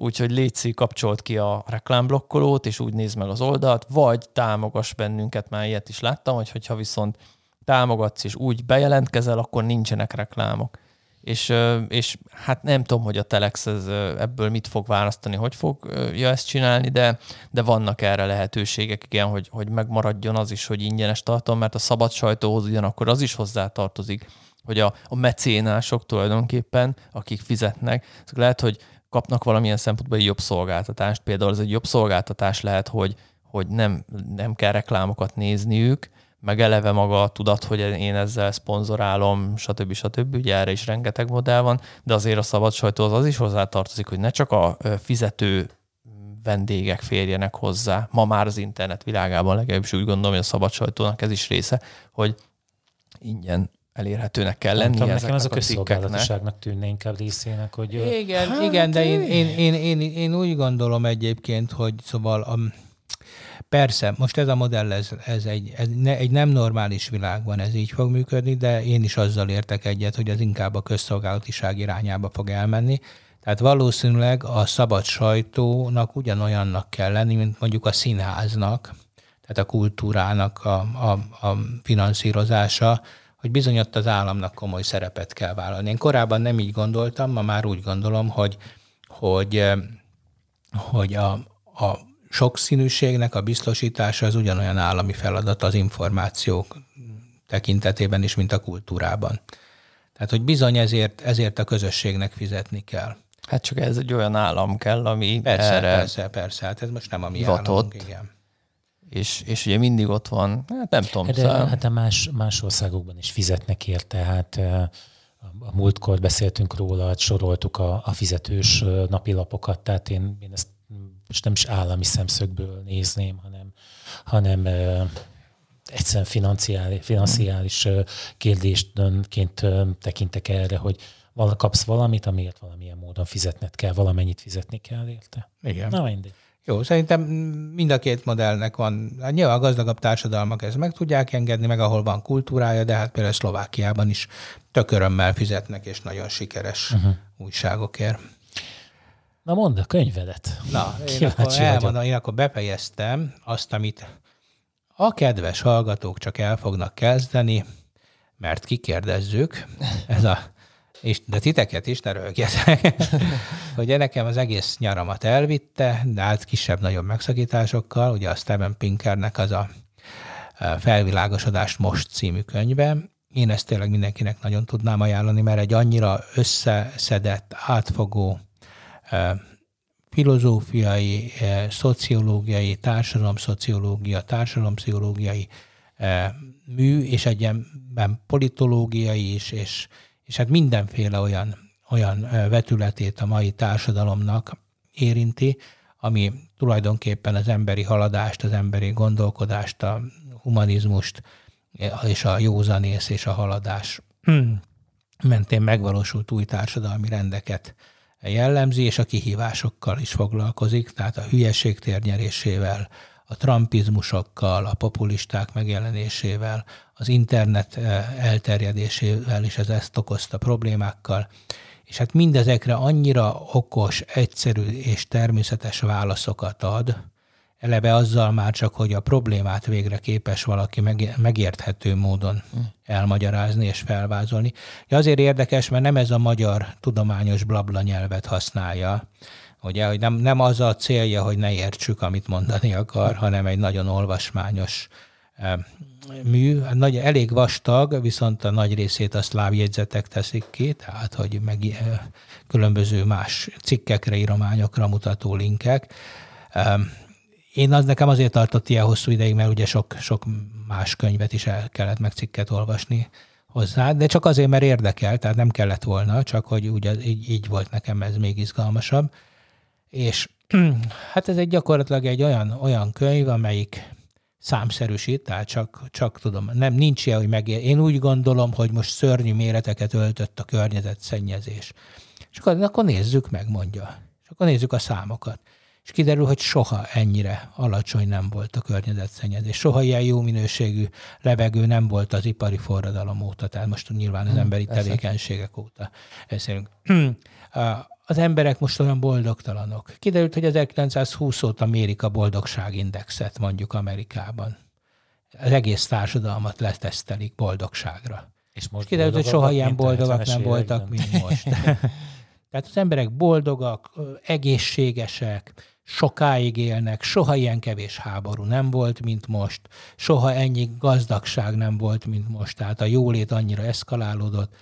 Speaker 2: Úgyhogy létszi, kapcsolt ki a reklámblokkolót, és úgy néz meg az oldalt, vagy támogass bennünket, már ilyet is láttam, hogy hogyha viszont támogatsz és úgy bejelentkezel, akkor nincsenek reklámok. És, és hát nem tudom, hogy a Telex ez, ebből mit fog választani, hogy fogja ezt csinálni, de, de vannak erre lehetőségek, igen, hogy, hogy megmaradjon az is, hogy ingyenes tartalom, mert a szabad sajtóhoz ugyanakkor az is hozzátartozik, hogy a, a mecénások tulajdonképpen, akik fizetnek, lehet, hogy kapnak valamilyen szempontból egy jobb szolgáltatást. Például ez egy jobb szolgáltatás lehet, hogy, hogy nem, nem kell reklámokat nézniük, meg eleve maga a tudat, hogy én ezzel szponzorálom, stb. stb. Ugye erre is rengeteg modell van, de azért a szabad sajtóhoz az is hozzátartozik, hogy ne csak a fizető vendégek férjenek hozzá. Ma már az internet világában legalábbis úgy gondolom, hogy a szabad sajtónak ez is része, hogy ingyen elérhetőnek kell
Speaker 1: Nem
Speaker 2: lenni
Speaker 1: tudom, nekem ez a közszolgálatiságnak tűnne inkább részének, hogy
Speaker 3: Igen,
Speaker 2: Hát,
Speaker 3: igen, de én, én, én, én, én úgy gondolom egyébként, hogy szóval a, persze, most ez a modell, ez, ez, egy, ez ne, egy nem normális világban ez így fog működni, de én is azzal értek egyet, hogy ez inkább a közszolgálatiság irányába fog elmenni. Tehát valószínűleg a szabad sajtónak ugyanolyannak kell lenni, mint mondjuk a színháznak, tehát a kultúrának a, a, a finanszírozása, hogy bizony ott az államnak komoly szerepet kell vállalni. Én korábban nem így gondoltam, ma már úgy gondolom, hogy, hogy, hogy a, a sokszínűségnek a biztosítása az ugyanolyan állami feladat az információk tekintetében is, mint a kultúrában. Tehát, hogy bizony ezért, ezért a közösségnek fizetni kell.
Speaker 2: Hát csak ez egy olyan állam kell, ami
Speaker 3: Persze,
Speaker 2: erre,
Speaker 3: persze, persze, hát ez most nem a mi
Speaker 2: hivatott.
Speaker 3: államunk, igen.
Speaker 2: És, és ugye mindig ott van, hát nem tudom,
Speaker 1: Hát de,
Speaker 2: szóval,
Speaker 1: hát de más, más országokban is fizetnek érte, hát a múltkor beszéltünk róla, hát soroltuk a, a fizetős napilapokat, tehát én, én ezt most nem is állami szemszögből nézném, hanem, hanem egyszerűen financiális, financiális kérdésként tekintek erre, hogy kapsz valamit, amiért valamilyen módon fizetned kell, valamennyit fizetni kell érte.
Speaker 3: igen.
Speaker 1: Na mindegy.
Speaker 3: Jó, szerintem mind a két modellnek van. Hát nyilván a gazdagabb társadalmak ezt meg tudják engedni, meg ahol van kultúrája, de hát például Szlovákiában is tök örömmel fizetnek, és nagyon sikeres uh-huh. újságokért.
Speaker 1: Na mondd a könyvedet.
Speaker 3: Na, én akkor elmondom, én akkor befejeztem azt, amit a kedves hallgatók csak el fognak kezdeni, mert kikérdezzük, ez a, és, de titeket is, ne rögjetek, hogy nekem az egész nyaramat elvitte, de hát kisebb-nagyobb megszakításokkal, ugye a Steven Pinkernek az a e, Felvilágosodás most című könyve. Én ezt tényleg mindenkinek nagyon tudnám ajánlani, mert egy annyira összeszedett, átfogó, e, filozófiai, eh, szociológiai, társadalomszociológia, társadalompszichológiai mű, és egyben politológiai is, és, és hát mindenféle olyan, olyan vetületét a mai társadalomnak érinti, ami tulajdonképpen az emberi haladást, az emberi gondolkodást, a humanizmust eh, és a józanész és a haladás mentén megvalósult új társadalmi rendeket jellemzi, és a kihívásokkal is foglalkozik, tehát a hülyeség térnyerésével, a trumpizmusokkal, a populisták megjelenésével, az internet elterjedésével is ez ezt okozta problémákkal. És hát mindezekre annyira okos, egyszerű és természetes válaszokat ad, eleve azzal már csak, hogy a problémát végre képes valaki megérthető módon elmagyarázni és felvázolni. Ja, azért érdekes, mert nem ez a magyar tudományos blabla nyelvet használja, ugye, hogy nem, nem az a célja, hogy ne értsük, amit mondani akar, hanem egy nagyon olvasmányos mű, nagy, elég vastag, viszont a nagy részét a szláv jegyzetek teszik ki, tehát hogy meg különböző más cikkekre, írományokra mutató linkek. Én az nekem azért tartott ilyen hosszú ideig, mert ugye sok, sok más könyvet is el kellett meg cikket olvasni hozzá, de csak azért, mert érdekel, tehát nem kellett volna, csak hogy ugye így, így volt nekem ez még izgalmasabb. És hát ez egy gyakorlatilag egy olyan, olyan könyv, amelyik számszerűsít, tehát csak, csak tudom, nem nincs ilyen, hogy megér. Én úgy gondolom, hogy most szörnyű méreteket öltött a környezetszennyezés. És akkor, akkor nézzük meg, mondja. És akkor nézzük a számokat és kiderül, hogy soha ennyire alacsony nem volt a környezetszennyezés. Soha ilyen jó minőségű levegő nem volt az ipari forradalom óta, tehát most nyilván az hmm, emberi hmm, tevékenységek óta beszélünk. Az emberek most olyan boldogtalanok. Kiderült, hogy 1920 óta mérik a boldogságindexet mondjuk Amerikában. Az egész társadalmat letesztelik boldogságra. És most kiderült, hogy soha ilyen boldogak nem voltak, mint most. Tehát az emberek boldogak, egészségesek, sokáig élnek, soha ilyen kevés háború nem volt, mint most, soha ennyi gazdagság nem volt, mint most, tehát a jólét annyira eszkalálódott,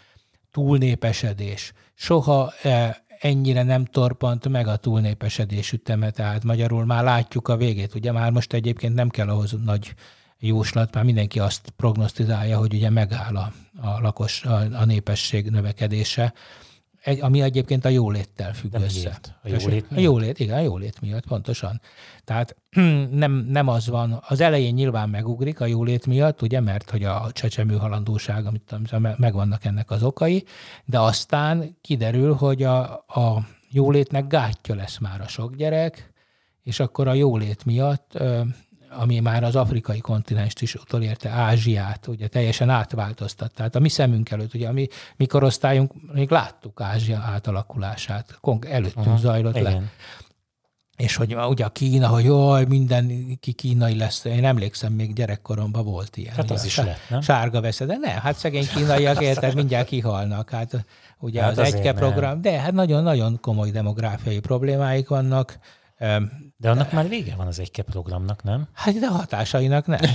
Speaker 3: túlnépesedés, soha e, ennyire nem torpant meg a túlnépesedés üteme, tehát magyarul már látjuk a végét. Ugye már most egyébként nem kell ahhoz nagy jóslat, már mindenki azt prognosztizálja, hogy ugye megáll a, a lakos, a, a népesség növekedése, egy, ami egyébként a jóléttel függ De össze. Miért?
Speaker 1: A jólét
Speaker 3: miatt? A jólét, igen, a jólét miatt, pontosan. Tehát nem, nem az van, az elején nyilván megugrik a jólét miatt, ugye, mert hogy a csecsemő halandóság, amit megvannak ennek az okai, de aztán kiderül, hogy a, a jólétnek gátja lesz már a sok gyerek, és akkor a jólét miatt ami már az afrikai kontinenst is utolérte, Ázsiát, ugye teljesen átváltoztat. Tehát a mi szemünk előtt, ugye a mi, mi korosztályunk, még láttuk Ázsia átalakulását, előttünk uh-huh. zajlott Igen. le. És hogy ugye a Kína, hogy jaj, mindenki kínai lesz. Én emlékszem, még gyerekkoromban volt ilyen.
Speaker 1: Hát az is lett, nem?
Speaker 3: Sárga veszed, de nem, hát szegény kínaiak érted, mindjárt kihalnak. Hát ugye hát az egyke program, de hát nagyon-nagyon komoly demográfiai problémáik vannak
Speaker 1: de annak már vége van az egyke programnak, nem?
Speaker 3: Hát de a hatásainak nem.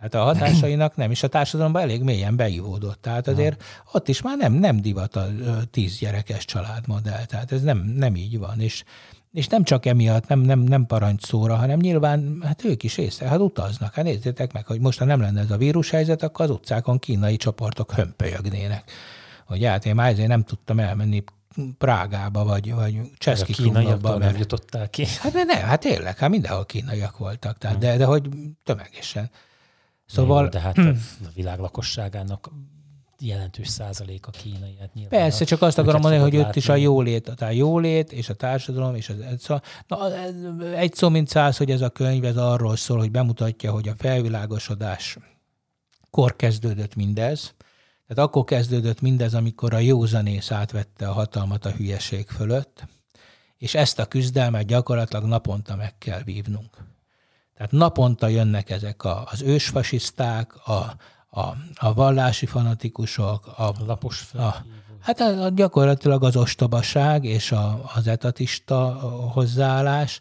Speaker 3: Hát a hatásainak nem, és a társadalomban elég mélyen beivódott. Tehát azért ott is már nem, nem divat a tíz gyerekes családmodell. Tehát ez nem, nem így van. És, és nem csak emiatt, nem, nem, nem szóra, hanem nyilván hát ők is észre, hát utaznak. Hát nézzétek meg, hogy most ha nem lenne ez a vírushelyzet, akkor az utcákon kínai csoportok hömpölyögnének. Hogy hát én már ezért nem tudtam elmenni Prágába, vagy, vagy Cseszki
Speaker 1: klubokba. nem jutottál ki.
Speaker 3: Hát nem, hát tényleg, hát mindenhol kínaiak voltak, tehát, de, de hogy tömegesen.
Speaker 1: Szóval... Jó, de hát a világ lakosságának jelentős százalék a kínai. Hát
Speaker 3: Persze, csak azt akarom mondani, hogy ott is a jólét, a jólét és a társadalom, és az, szóval, na, egy szó mint száz, hogy ez a könyv ez arról szól, hogy bemutatja, hogy a felvilágosodás kor kezdődött mindez, tehát akkor kezdődött mindez, amikor a józanész átvette a hatalmat a hülyeség fölött, és ezt a küzdelmet gyakorlatilag naponta meg kell vívnunk. Tehát naponta jönnek ezek a, az ősfasiszták, a, a, a vallási fanatikusok, a, a
Speaker 1: lapos
Speaker 3: a, Hát a, a, gyakorlatilag az ostobaság és a, az etatista hozzáállás,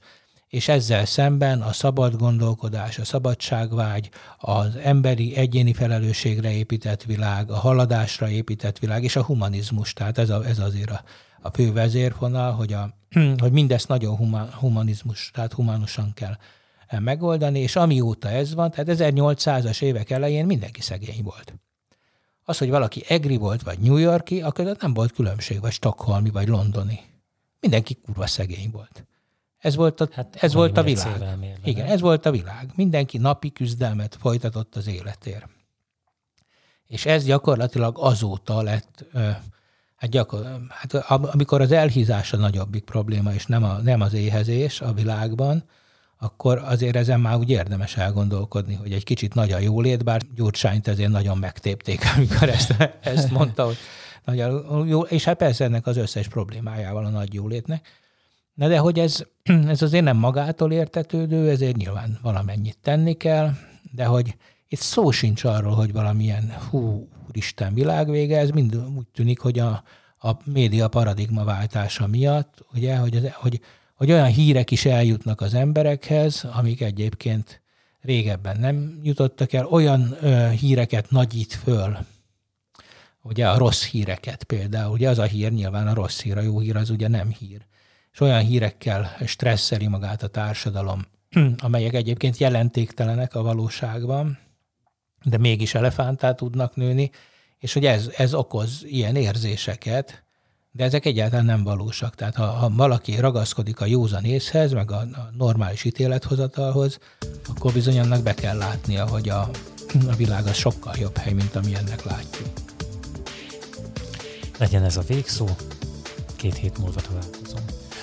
Speaker 3: és ezzel szemben a szabad gondolkodás, a szabadságvágy, az emberi egyéni felelősségre épített világ, a haladásra épített világ, és a humanizmus. Tehát ez, a, ez azért a, a fő vezérfonal, hogy, a, hogy mindezt nagyon huma, humanizmus, tehát humánusan kell megoldani, és amióta ez van, tehát 1800-as évek elején mindenki szegény volt. Az, hogy valaki egri volt, vagy New Yorki, akkor nem volt különbség, vagy Stockholmi, vagy londoni. Mindenki kurva szegény volt. Ez volt a, hát, ez volt a világ. Igen, ez volt a világ. Mindenki napi küzdelmet folytatott az életér. És ez gyakorlatilag azóta lett, hát, gyakor, hát amikor az elhízás a nagyobbik probléma, és nem, a, nem az éhezés a világban, akkor azért ezen már úgy érdemes elgondolkodni, hogy egy kicsit nagy a jólét, bár Gyurcsányt ezért nagyon megtépték, amikor ezt, ezt mondta, hogy nagyon jó, és hát persze ennek az összes problémájával a nagy jólétnek. Na de hogy ez, ez azért nem magától értetődő, ezért nyilván valamennyit tenni kell, de hogy itt szó sincs arról, hogy valamilyen hú, Isten világvége, ez mind úgy tűnik, hogy a, a média paradigma váltása miatt, ugye, hogy, az, hogy, hogy olyan hírek is eljutnak az emberekhez, amik egyébként régebben nem jutottak el, olyan ö, híreket nagyít föl, ugye a rossz híreket például, ugye az a hír nyilván a rossz hír, a jó hír az ugye nem hír. És olyan hírekkel stresszeli magát a társadalom, amelyek egyébként jelentéktelenek a valóságban, de mégis elefántá tudnak nőni, és hogy ez, ez okoz ilyen érzéseket, de ezek egyáltalán nem valósak. Tehát ha, ha valaki ragaszkodik a józan észhez, meg a, a normális ítélethozatalhoz, akkor bizony annak be kell látnia, hogy a, a világ az sokkal jobb hely, mint amilyennek látjuk.
Speaker 1: Legyen ez a végszó, két hét múlva